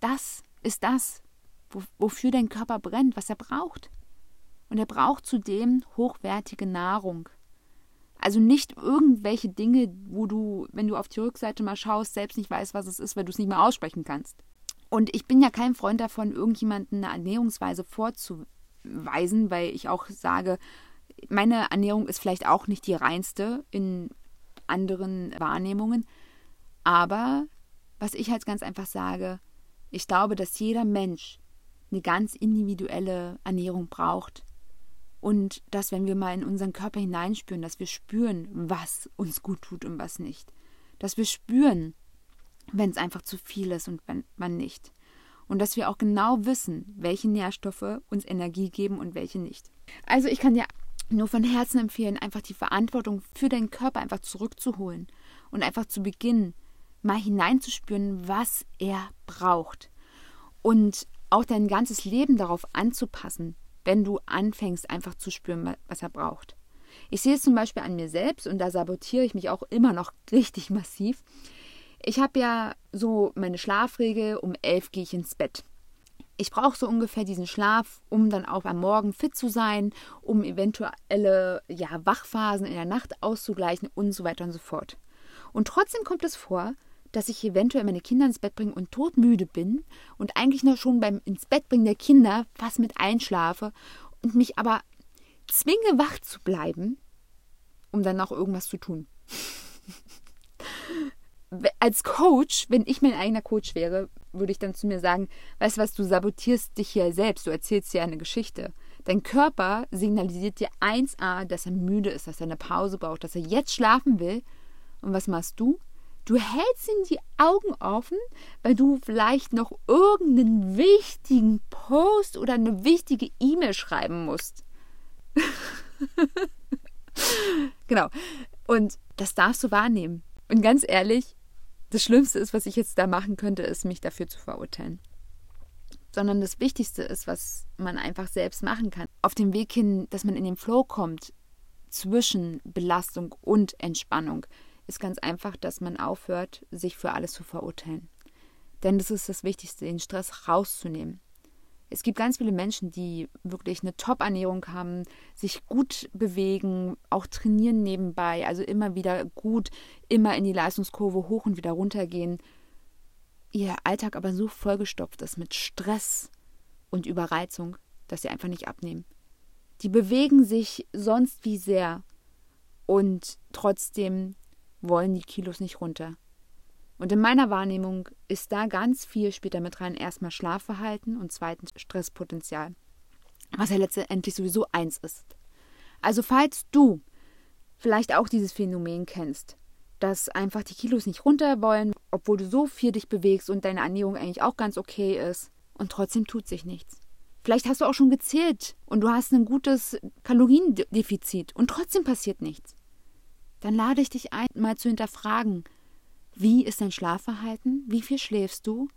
Das ist das, wofür dein Körper brennt, was er braucht. Und er braucht zudem hochwertige Nahrung. Also nicht irgendwelche Dinge, wo du, wenn du auf die Rückseite mal schaust, selbst nicht weißt, was es ist, weil du es nicht mehr aussprechen kannst. Und ich bin ja kein Freund davon, irgendjemanden eine Ernährungsweise vorzuweisen, weil ich auch sage, meine Ernährung ist vielleicht auch nicht die reinste in anderen Wahrnehmungen, aber was ich halt ganz einfach sage, ich glaube, dass jeder Mensch eine ganz individuelle Ernährung braucht. Und dass, wenn wir mal in unseren Körper hineinspüren, dass wir spüren, was uns gut tut und was nicht. Dass wir spüren, wenn es einfach zu viel ist und wenn man nicht. Und dass wir auch genau wissen, welche Nährstoffe uns Energie geben und welche nicht. Also ich kann dir nur von Herzen empfehlen, einfach die Verantwortung für deinen Körper einfach zurückzuholen und einfach zu beginnen, mal hineinzuspüren, was er braucht. Und auch dein ganzes Leben darauf anzupassen, wenn du anfängst, einfach zu spüren, was er braucht. Ich sehe es zum Beispiel an mir selbst und da sabotiere ich mich auch immer noch richtig massiv. Ich habe ja so meine Schlafregel, um elf gehe ich ins Bett ich brauche so ungefähr diesen Schlaf, um dann auch am Morgen fit zu sein, um eventuelle ja, Wachphasen in der Nacht auszugleichen und so weiter und so fort. Und trotzdem kommt es vor, dass ich eventuell meine Kinder ins Bett bringe und todmüde bin und eigentlich noch schon beim ins Bett bringen der Kinder fast mit einschlafe und mich aber zwinge, wach zu bleiben, um dann noch irgendwas zu tun. Als Coach, wenn ich mein eigener Coach wäre, würde ich dann zu mir sagen, weißt du was, du sabotierst dich hier selbst, du erzählst dir eine Geschichte. Dein Körper signalisiert dir 1a, dass er müde ist, dass er eine Pause braucht, dass er jetzt schlafen will. Und was machst du? Du hältst ihm die Augen offen, weil du vielleicht noch irgendeinen wichtigen Post oder eine wichtige E-Mail schreiben musst. genau. Und das darfst du wahrnehmen. Und ganz ehrlich, das Schlimmste ist, was ich jetzt da machen könnte, ist, mich dafür zu verurteilen. Sondern das Wichtigste ist, was man einfach selbst machen kann. Auf dem Weg hin, dass man in den Flow kommt zwischen Belastung und Entspannung, ist ganz einfach, dass man aufhört, sich für alles zu verurteilen. Denn das ist das Wichtigste, den Stress rauszunehmen. Es gibt ganz viele Menschen, die wirklich eine Top-Ernährung haben, sich gut bewegen, auch trainieren nebenbei, also immer wieder gut, immer in die Leistungskurve hoch und wieder runter gehen. Ihr Alltag aber so vollgestopft ist mit Stress und Überreizung, dass sie einfach nicht abnehmen. Die bewegen sich sonst wie sehr und trotzdem wollen die Kilos nicht runter. Und in meiner Wahrnehmung ist da ganz viel später mit rein. Erstmal Schlafverhalten und zweitens Stresspotenzial. Was ja letztendlich sowieso eins ist. Also falls du vielleicht auch dieses Phänomen kennst, dass einfach die Kilos nicht runter wollen, obwohl du so viel dich bewegst und deine Ernährung eigentlich auch ganz okay ist und trotzdem tut sich nichts. Vielleicht hast du auch schon gezählt und du hast ein gutes Kaloriendefizit und trotzdem passiert nichts. Dann lade ich dich ein, mal zu hinterfragen, wie ist dein Schlafverhalten? Wie viel schläfst du?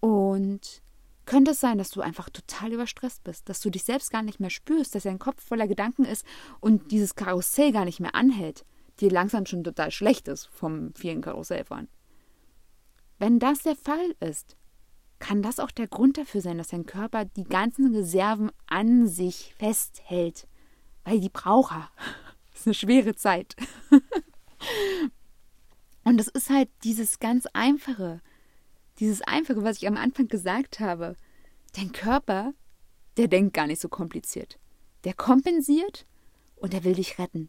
Und könnte es sein, dass du einfach total überstresst bist, dass du dich selbst gar nicht mehr spürst, dass dein Kopf voller Gedanken ist und dieses Karussell gar nicht mehr anhält, dir langsam schon total schlecht ist vom vielen Karussellfahren. Wenn das der Fall ist, kann das auch der Grund dafür sein, dass dein Körper die ganzen Reserven an sich festhält, weil die braucht er. Das ist eine schwere Zeit. Und das ist halt dieses ganz Einfache. Dieses Einfache, was ich am Anfang gesagt habe. Dein Körper, der denkt gar nicht so kompliziert. Der kompensiert und der will dich retten.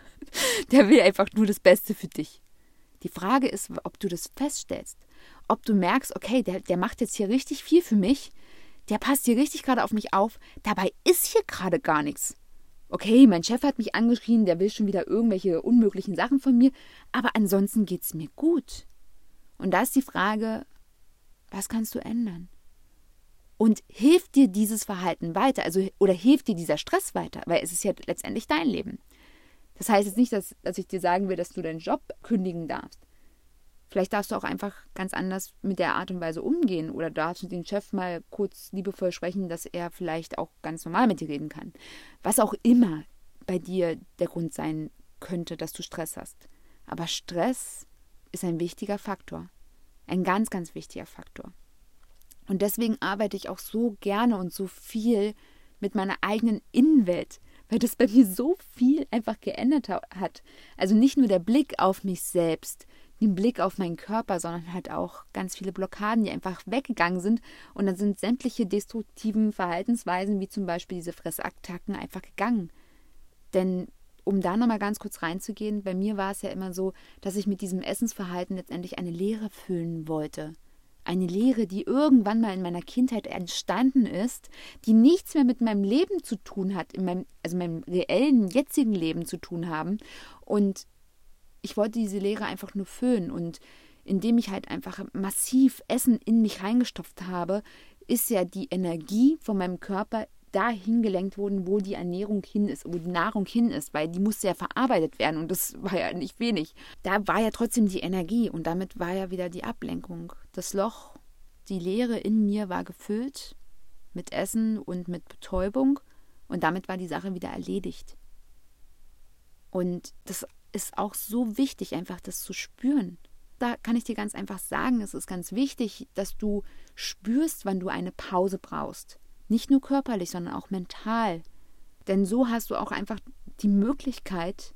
der will einfach nur das Beste für dich. Die Frage ist, ob du das feststellst. Ob du merkst, okay, der, der macht jetzt hier richtig viel für mich. Der passt hier richtig gerade auf mich auf. Dabei ist hier gerade gar nichts okay, mein Chef hat mich angeschrien, der will schon wieder irgendwelche unmöglichen Sachen von mir, aber ansonsten geht es mir gut. Und da ist die Frage, was kannst du ändern? Und hilft dir dieses Verhalten weiter, also oder hilft dir dieser Stress weiter, weil es ist ja letztendlich dein Leben. Das heißt jetzt nicht, dass, dass ich dir sagen will, dass du deinen Job kündigen darfst. Vielleicht darfst du auch einfach ganz anders mit der Art und Weise umgehen oder darfst du den Chef mal kurz liebevoll sprechen, dass er vielleicht auch ganz normal mit dir reden kann. Was auch immer bei dir der Grund sein könnte, dass du Stress hast. Aber Stress ist ein wichtiger Faktor. Ein ganz, ganz wichtiger Faktor. Und deswegen arbeite ich auch so gerne und so viel mit meiner eigenen Innenwelt, weil das bei mir so viel einfach geändert hat. Also nicht nur der Blick auf mich selbst, den Blick auf meinen Körper, sondern halt auch ganz viele Blockaden, die einfach weggegangen sind. Und dann sind sämtliche destruktiven Verhaltensweisen, wie zum Beispiel diese Fressattacken, einfach gegangen. Denn um da nochmal ganz kurz reinzugehen, bei mir war es ja immer so, dass ich mit diesem Essensverhalten letztendlich eine Leere füllen wollte. Eine Leere, die irgendwann mal in meiner Kindheit entstanden ist, die nichts mehr mit meinem Leben zu tun hat, in meinem, also meinem reellen, jetzigen Leben zu tun haben. Und ich wollte diese Leere einfach nur füllen und indem ich halt einfach massiv Essen in mich reingestopft habe, ist ja die Energie von meinem Körper dahin gelenkt worden, wo die Ernährung hin ist, wo die Nahrung hin ist, weil die musste ja verarbeitet werden und das war ja nicht wenig. Da war ja trotzdem die Energie und damit war ja wieder die Ablenkung. Das Loch, die Leere in mir war gefüllt mit Essen und mit Betäubung und damit war die Sache wieder erledigt. Und das ist auch so wichtig, einfach das zu spüren. Da kann ich dir ganz einfach sagen, es ist ganz wichtig, dass du spürst, wann du eine Pause brauchst. Nicht nur körperlich, sondern auch mental. Denn so hast du auch einfach die Möglichkeit,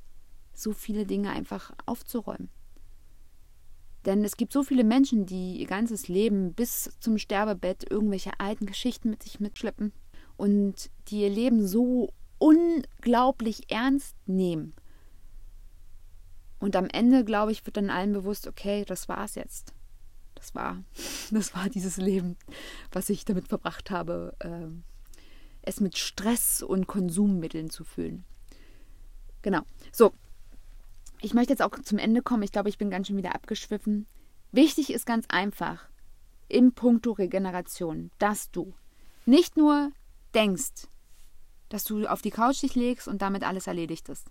so viele Dinge einfach aufzuräumen. Denn es gibt so viele Menschen, die ihr ganzes Leben bis zum Sterbebett irgendwelche alten Geschichten mit sich mitschleppen und die ihr Leben so unglaublich ernst nehmen. Und am Ende, glaube ich, wird dann allen bewusst, okay, das war es jetzt. Das war, das war dieses Leben, was ich damit verbracht habe, äh, es mit Stress und Konsummitteln zu füllen. Genau. So. Ich möchte jetzt auch zum Ende kommen. Ich glaube, ich bin ganz schön wieder abgeschwiffen. Wichtig ist ganz einfach im Punkto Regeneration, dass du nicht nur denkst, dass du auf die Couch dich legst und damit alles erledigt ist.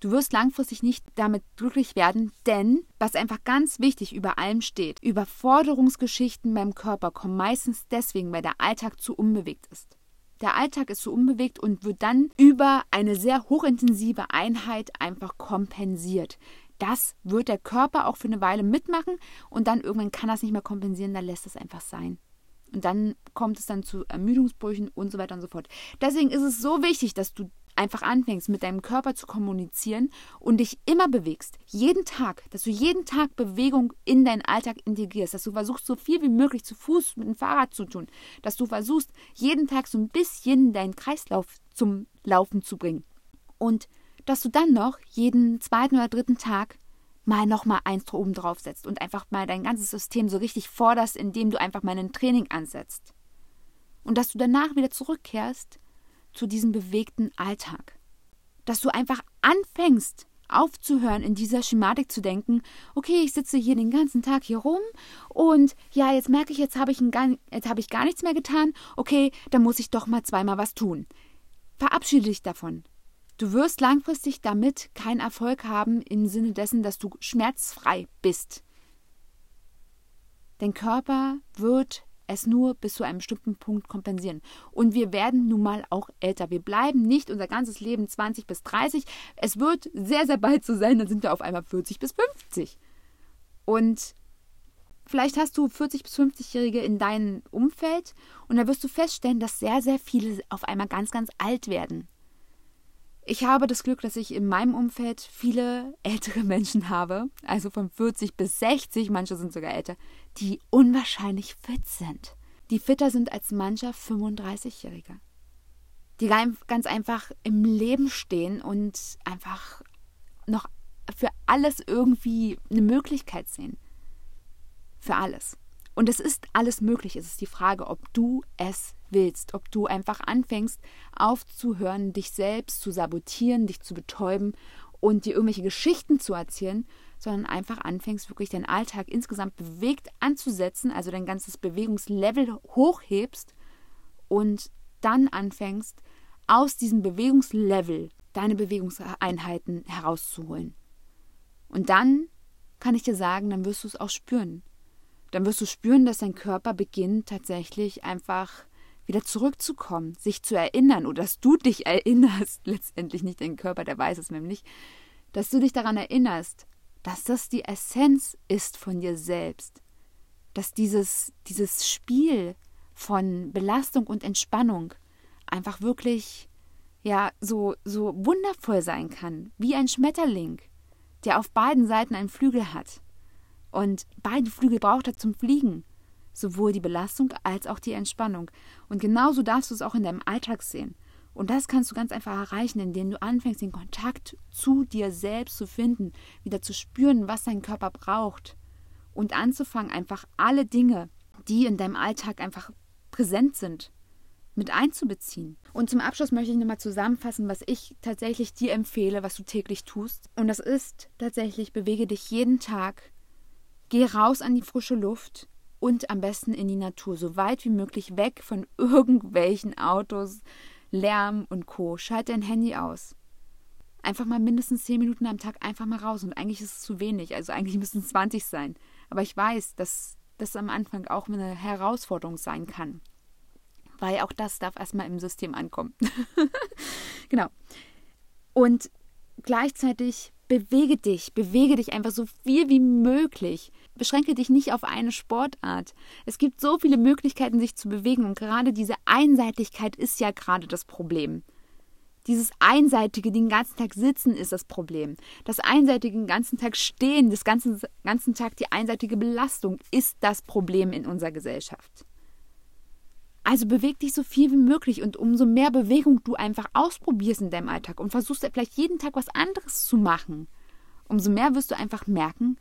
Du wirst langfristig nicht damit glücklich werden, denn was einfach ganz wichtig über allem steht, Überforderungsgeschichten beim Körper kommen meistens deswegen, weil der Alltag zu unbewegt ist. Der Alltag ist zu unbewegt und wird dann über eine sehr hochintensive Einheit einfach kompensiert. Das wird der Körper auch für eine Weile mitmachen und dann irgendwann kann es nicht mehr kompensieren, dann lässt es einfach sein. Und dann kommt es dann zu Ermüdungsbrüchen und so weiter und so fort. Deswegen ist es so wichtig, dass du einfach anfängst, mit deinem Körper zu kommunizieren und dich immer bewegst. Jeden Tag, dass du jeden Tag Bewegung in deinen Alltag integrierst, dass du versuchst, so viel wie möglich zu Fuß mit dem Fahrrad zu tun, dass du versuchst, jeden Tag so ein bisschen deinen Kreislauf zum Laufen zu bringen. Und dass du dann noch jeden zweiten oder dritten Tag mal nochmal eins oben drauf setzt und einfach mal dein ganzes System so richtig forderst, indem du einfach mal ein Training ansetzt. Und dass du danach wieder zurückkehrst zu diesem bewegten Alltag. Dass du einfach anfängst, aufzuhören, in dieser Schematik zu denken, okay, ich sitze hier den ganzen Tag hier rum und ja, jetzt merke ich, jetzt habe ich, hab ich gar nichts mehr getan, okay, dann muss ich doch mal zweimal was tun. Verabschiede dich davon. Du wirst langfristig damit keinen Erfolg haben im Sinne dessen, dass du schmerzfrei bist. Dein Körper wird es nur bis zu einem bestimmten Punkt kompensieren. Und wir werden nun mal auch älter. Wir bleiben nicht unser ganzes Leben 20 bis 30. Es wird sehr, sehr bald so sein, dann sind wir auf einmal 40 bis 50. Und vielleicht hast du 40 bis 50-Jährige in deinem Umfeld und da wirst du feststellen, dass sehr, sehr viele auf einmal ganz, ganz alt werden. Ich habe das Glück, dass ich in meinem Umfeld viele ältere Menschen habe, also von 40 bis 60, manche sind sogar älter, die unwahrscheinlich fit sind. Die fitter sind als mancher 35-Jährige. Die ganz einfach im Leben stehen und einfach noch für alles irgendwie eine Möglichkeit sehen. Für alles. Und es ist alles möglich. Es ist die Frage, ob du es willst, ob du einfach anfängst aufzuhören, dich selbst zu sabotieren, dich zu betäuben und dir irgendwelche Geschichten zu erzählen, sondern einfach anfängst, wirklich deinen Alltag insgesamt bewegt anzusetzen, also dein ganzes Bewegungslevel hochhebst und dann anfängst, aus diesem Bewegungslevel deine Bewegungseinheiten herauszuholen. Und dann kann ich dir sagen, dann wirst du es auch spüren dann wirst du spüren, dass dein Körper beginnt tatsächlich einfach wieder zurückzukommen, sich zu erinnern oder dass du dich erinnerst, letztendlich nicht dein Körper, der weiß es nämlich, dass du dich daran erinnerst, dass das die Essenz ist von dir selbst, dass dieses, dieses Spiel von Belastung und Entspannung einfach wirklich ja so, so wundervoll sein kann, wie ein Schmetterling, der auf beiden Seiten einen Flügel hat. Und beide Flügel braucht er zum Fliegen. Sowohl die Belastung als auch die Entspannung. Und genauso darfst du es auch in deinem Alltag sehen. Und das kannst du ganz einfach erreichen, indem du anfängst, den Kontakt zu dir selbst zu finden, wieder zu spüren, was dein Körper braucht. Und anzufangen, einfach alle Dinge, die in deinem Alltag einfach präsent sind, mit einzubeziehen. Und zum Abschluss möchte ich nochmal zusammenfassen, was ich tatsächlich dir empfehle, was du täglich tust. Und das ist tatsächlich, bewege dich jeden Tag Geh raus an die frische Luft und am besten in die Natur, so weit wie möglich weg von irgendwelchen Autos, Lärm und Co. Schalt dein Handy aus. Einfach mal mindestens 10 Minuten am Tag einfach mal raus. Und eigentlich ist es zu wenig. Also eigentlich müssen es 20 sein. Aber ich weiß, dass das am Anfang auch eine Herausforderung sein kann. Weil auch das darf erstmal im System ankommen. genau. Und gleichzeitig bewege dich, bewege dich einfach so viel wie möglich. Beschränke dich nicht auf eine Sportart. Es gibt so viele Möglichkeiten, sich zu bewegen und gerade diese Einseitigkeit ist ja gerade das Problem. Dieses einseitige den ganzen Tag sitzen ist das Problem. Das einseitige den ganzen Tag stehen, das ganzen, ganzen Tag die einseitige Belastung ist das Problem in unserer Gesellschaft. Also beweg dich so viel wie möglich und umso mehr Bewegung du einfach ausprobierst in deinem Alltag und versuchst vielleicht jeden Tag was anderes zu machen, umso mehr wirst du einfach merken,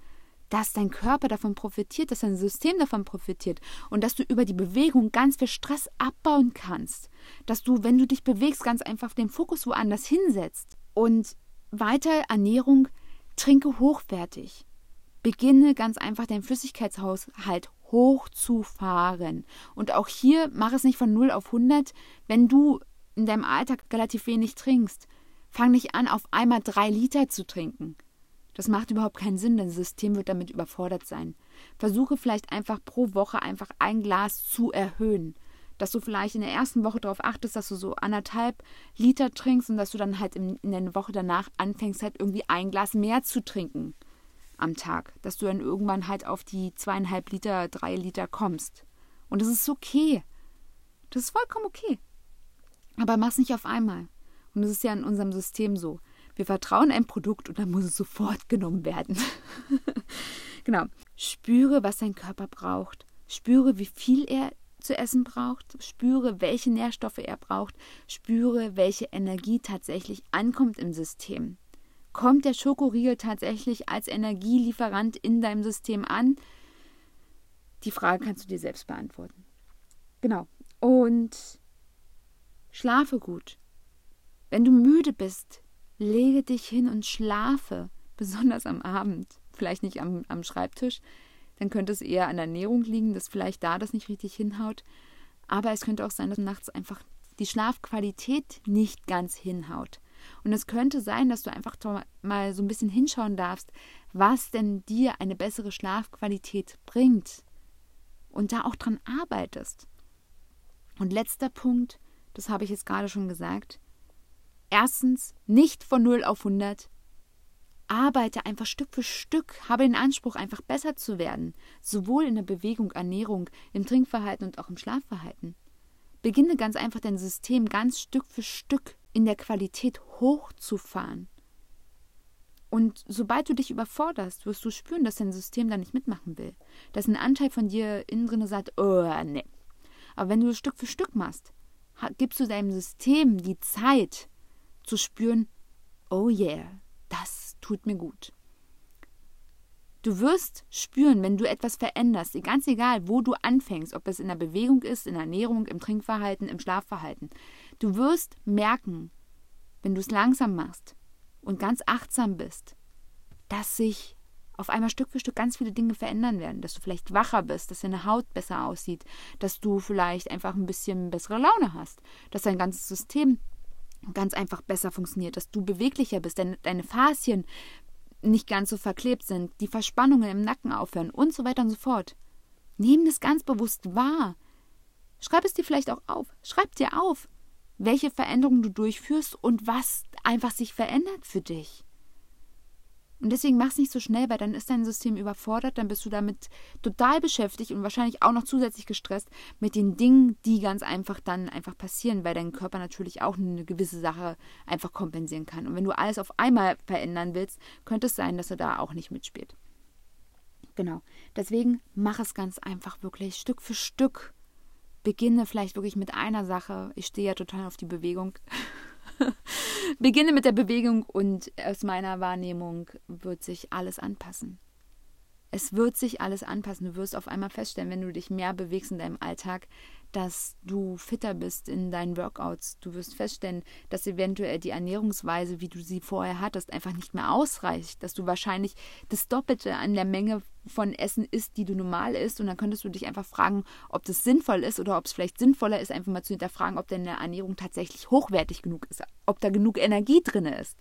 dass dein Körper davon profitiert, dass dein System davon profitiert und dass du über die Bewegung ganz viel Stress abbauen kannst. Dass du, wenn du dich bewegst, ganz einfach den Fokus woanders hinsetzt. Und weiter Ernährung, trinke hochwertig. Beginne ganz einfach deinen Flüssigkeitshaushalt hochzufahren. Und auch hier mach es nicht von 0 auf 100. Wenn du in deinem Alltag relativ wenig trinkst, fang nicht an, auf einmal drei Liter zu trinken. Das macht überhaupt keinen Sinn, dein System wird damit überfordert sein. Versuche vielleicht einfach pro Woche einfach ein Glas zu erhöhen. Dass du vielleicht in der ersten Woche darauf achtest, dass du so anderthalb Liter trinkst und dass du dann halt in, in der Woche danach anfängst, halt irgendwie ein Glas mehr zu trinken am Tag, dass du dann irgendwann halt auf die zweieinhalb Liter, drei Liter kommst. Und das ist okay. Das ist vollkommen okay. Aber mach's nicht auf einmal. Und das ist ja in unserem System so. Wir vertrauen ein Produkt und dann muss es sofort genommen werden. genau. Spüre, was dein Körper braucht. Spüre, wie viel er zu essen braucht. Spüre, welche Nährstoffe er braucht. Spüre, welche Energie tatsächlich ankommt im System. Kommt der Schokoriegel tatsächlich als Energielieferant in deinem System an? Die Frage kannst du dir selbst beantworten. Genau. Und schlafe gut. Wenn du müde bist, lege dich hin und schlafe, besonders am Abend. Vielleicht nicht am, am Schreibtisch, dann könnte es eher an der Ernährung liegen, dass vielleicht da das nicht richtig hinhaut. Aber es könnte auch sein, dass nachts einfach die Schlafqualität nicht ganz hinhaut. Und es könnte sein, dass du einfach mal so ein bisschen hinschauen darfst, was denn dir eine bessere Schlafqualität bringt und da auch dran arbeitest. Und letzter Punkt, das habe ich jetzt gerade schon gesagt. Erstens, nicht von 0 auf 100. Arbeite einfach Stück für Stück, habe den Anspruch, einfach besser zu werden, sowohl in der Bewegung, Ernährung, im Trinkverhalten und auch im Schlafverhalten. Beginne ganz einfach dein System ganz Stück für Stück in der Qualität hochzufahren. Und sobald du dich überforderst, wirst du spüren, dass dein System da nicht mitmachen will. Dass ein Anteil von dir innen drin sagt, oh, nee. Aber wenn du es Stück für Stück machst, gibst du deinem System die Zeit zu spüren, oh yeah, das tut mir gut. Du wirst spüren, wenn du etwas veränderst, ganz egal, wo du anfängst, ob es in der Bewegung ist, in der Ernährung, im Trinkverhalten, im Schlafverhalten. Du wirst merken, wenn du es langsam machst und ganz achtsam bist, dass sich auf einmal Stück für Stück ganz viele Dinge verändern werden, dass du vielleicht wacher bist, dass deine Haut besser aussieht, dass du vielleicht einfach ein bisschen bessere Laune hast, dass dein ganzes System ganz einfach besser funktioniert, dass du beweglicher bist, deine, deine Faszien nicht ganz so verklebt sind, die Verspannungen im Nacken aufhören und so weiter und so fort. Nimm das ganz bewusst wahr. Schreib es dir vielleicht auch auf. Schreib dir auf, welche Veränderungen du durchführst und was einfach sich verändert für dich. Und deswegen mach es nicht so schnell, weil dann ist dein System überfordert, dann bist du damit total beschäftigt und wahrscheinlich auch noch zusätzlich gestresst mit den Dingen, die ganz einfach dann einfach passieren, weil dein Körper natürlich auch eine gewisse Sache einfach kompensieren kann. Und wenn du alles auf einmal verändern willst, könnte es sein, dass er da auch nicht mitspielt. Genau. Deswegen mach es ganz einfach wirklich Stück für Stück beginne vielleicht wirklich mit einer Sache. Ich stehe ja total auf die Bewegung. beginne mit der Bewegung und aus meiner Wahrnehmung wird sich alles anpassen. Es wird sich alles anpassen. Du wirst auf einmal feststellen, wenn du dich mehr bewegst in deinem Alltag, dass du fitter bist in deinen Workouts. Du wirst feststellen, dass eventuell die Ernährungsweise, wie du sie vorher hattest, einfach nicht mehr ausreicht. Dass du wahrscheinlich das Doppelte an der Menge von Essen isst, die du normal isst. Und dann könntest du dich einfach fragen, ob das sinnvoll ist oder ob es vielleicht sinnvoller ist, einfach mal zu hinterfragen, ob deine Ernährung tatsächlich hochwertig genug ist, ob da genug Energie drin ist.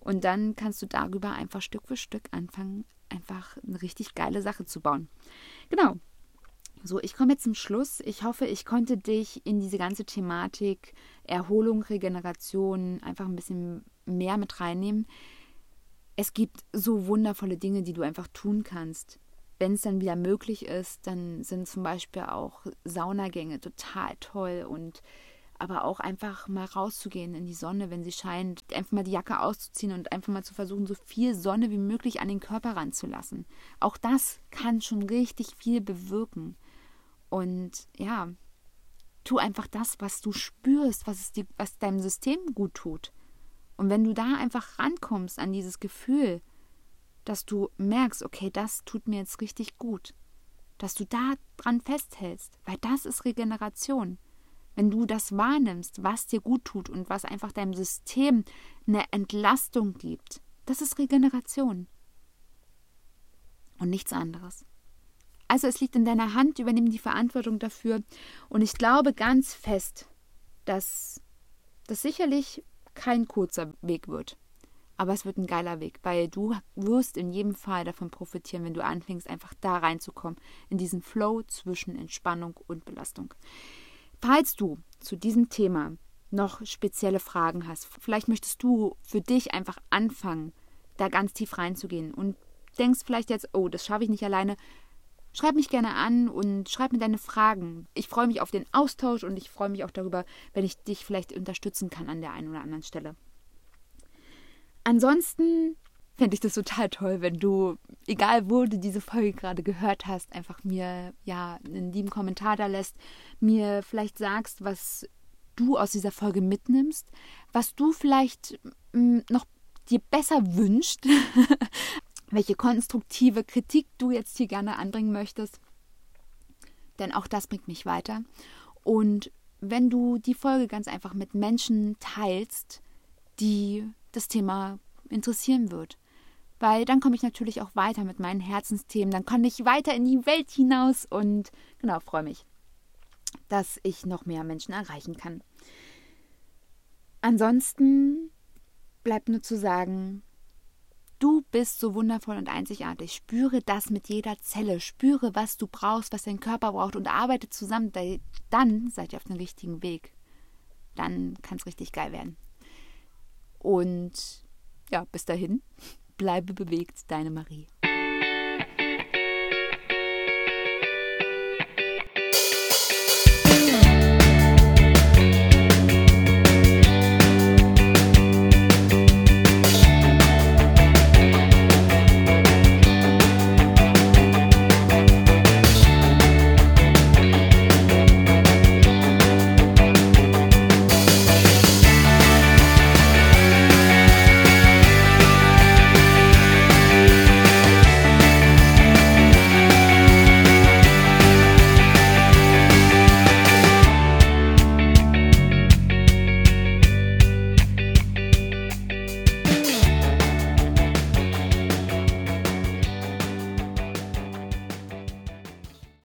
Und dann kannst du darüber einfach Stück für Stück anfangen, einfach eine richtig geile Sache zu bauen. Genau. So, ich komme jetzt zum Schluss. Ich hoffe, ich konnte dich in diese ganze Thematik Erholung, Regeneration einfach ein bisschen mehr mit reinnehmen. Es gibt so wundervolle Dinge, die du einfach tun kannst. Wenn es dann wieder möglich ist, dann sind zum Beispiel auch Saunagänge total toll und aber auch einfach mal rauszugehen in die Sonne, wenn sie scheint, einfach mal die Jacke auszuziehen und einfach mal zu versuchen, so viel Sonne wie möglich an den Körper ranzulassen. Auch das kann schon richtig viel bewirken. Und ja, tu einfach das, was du spürst, was, es dir, was deinem System gut tut. Und wenn du da einfach rankommst an dieses Gefühl, dass du merkst, okay, das tut mir jetzt richtig gut, dass du da dran festhältst, weil das ist Regeneration. Wenn du das wahrnimmst, was dir gut tut und was einfach deinem System eine Entlastung gibt, das ist Regeneration. Und nichts anderes. Also es liegt in deiner Hand, übernimm die Verantwortung dafür. Und ich glaube ganz fest, dass das sicherlich kein kurzer Weg wird. Aber es wird ein geiler Weg, weil du wirst in jedem Fall davon profitieren, wenn du anfängst, einfach da reinzukommen, in diesen Flow zwischen Entspannung und Belastung. Falls du zu diesem Thema noch spezielle Fragen hast, vielleicht möchtest du für dich einfach anfangen, da ganz tief reinzugehen und denkst vielleicht jetzt, oh, das schaffe ich nicht alleine, schreib mich gerne an und schreib mir deine Fragen. Ich freue mich auf den Austausch und ich freue mich auch darüber, wenn ich dich vielleicht unterstützen kann an der einen oder anderen Stelle. Ansonsten fände ich das total toll, wenn du, egal wo du diese Folge gerade gehört hast, einfach mir ja einen lieben Kommentar da lässt, mir vielleicht sagst, was du aus dieser Folge mitnimmst, was du vielleicht mm, noch dir besser wünscht, welche konstruktive Kritik du jetzt hier gerne anbringen möchtest. Denn auch das bringt mich weiter. Und wenn du die Folge ganz einfach mit Menschen teilst, die das Thema interessieren wird. Weil dann komme ich natürlich auch weiter mit meinen Herzensthemen. Dann kann ich weiter in die Welt hinaus und genau, freue mich, dass ich noch mehr Menschen erreichen kann. Ansonsten bleibt nur zu sagen, du bist so wundervoll und einzigartig. Spüre das mit jeder Zelle. Spüre, was du brauchst, was dein Körper braucht und arbeite zusammen. Dann seid ihr auf dem richtigen Weg. Dann kann es richtig geil werden. Und ja, bis dahin, bleibe bewegt, deine Marie.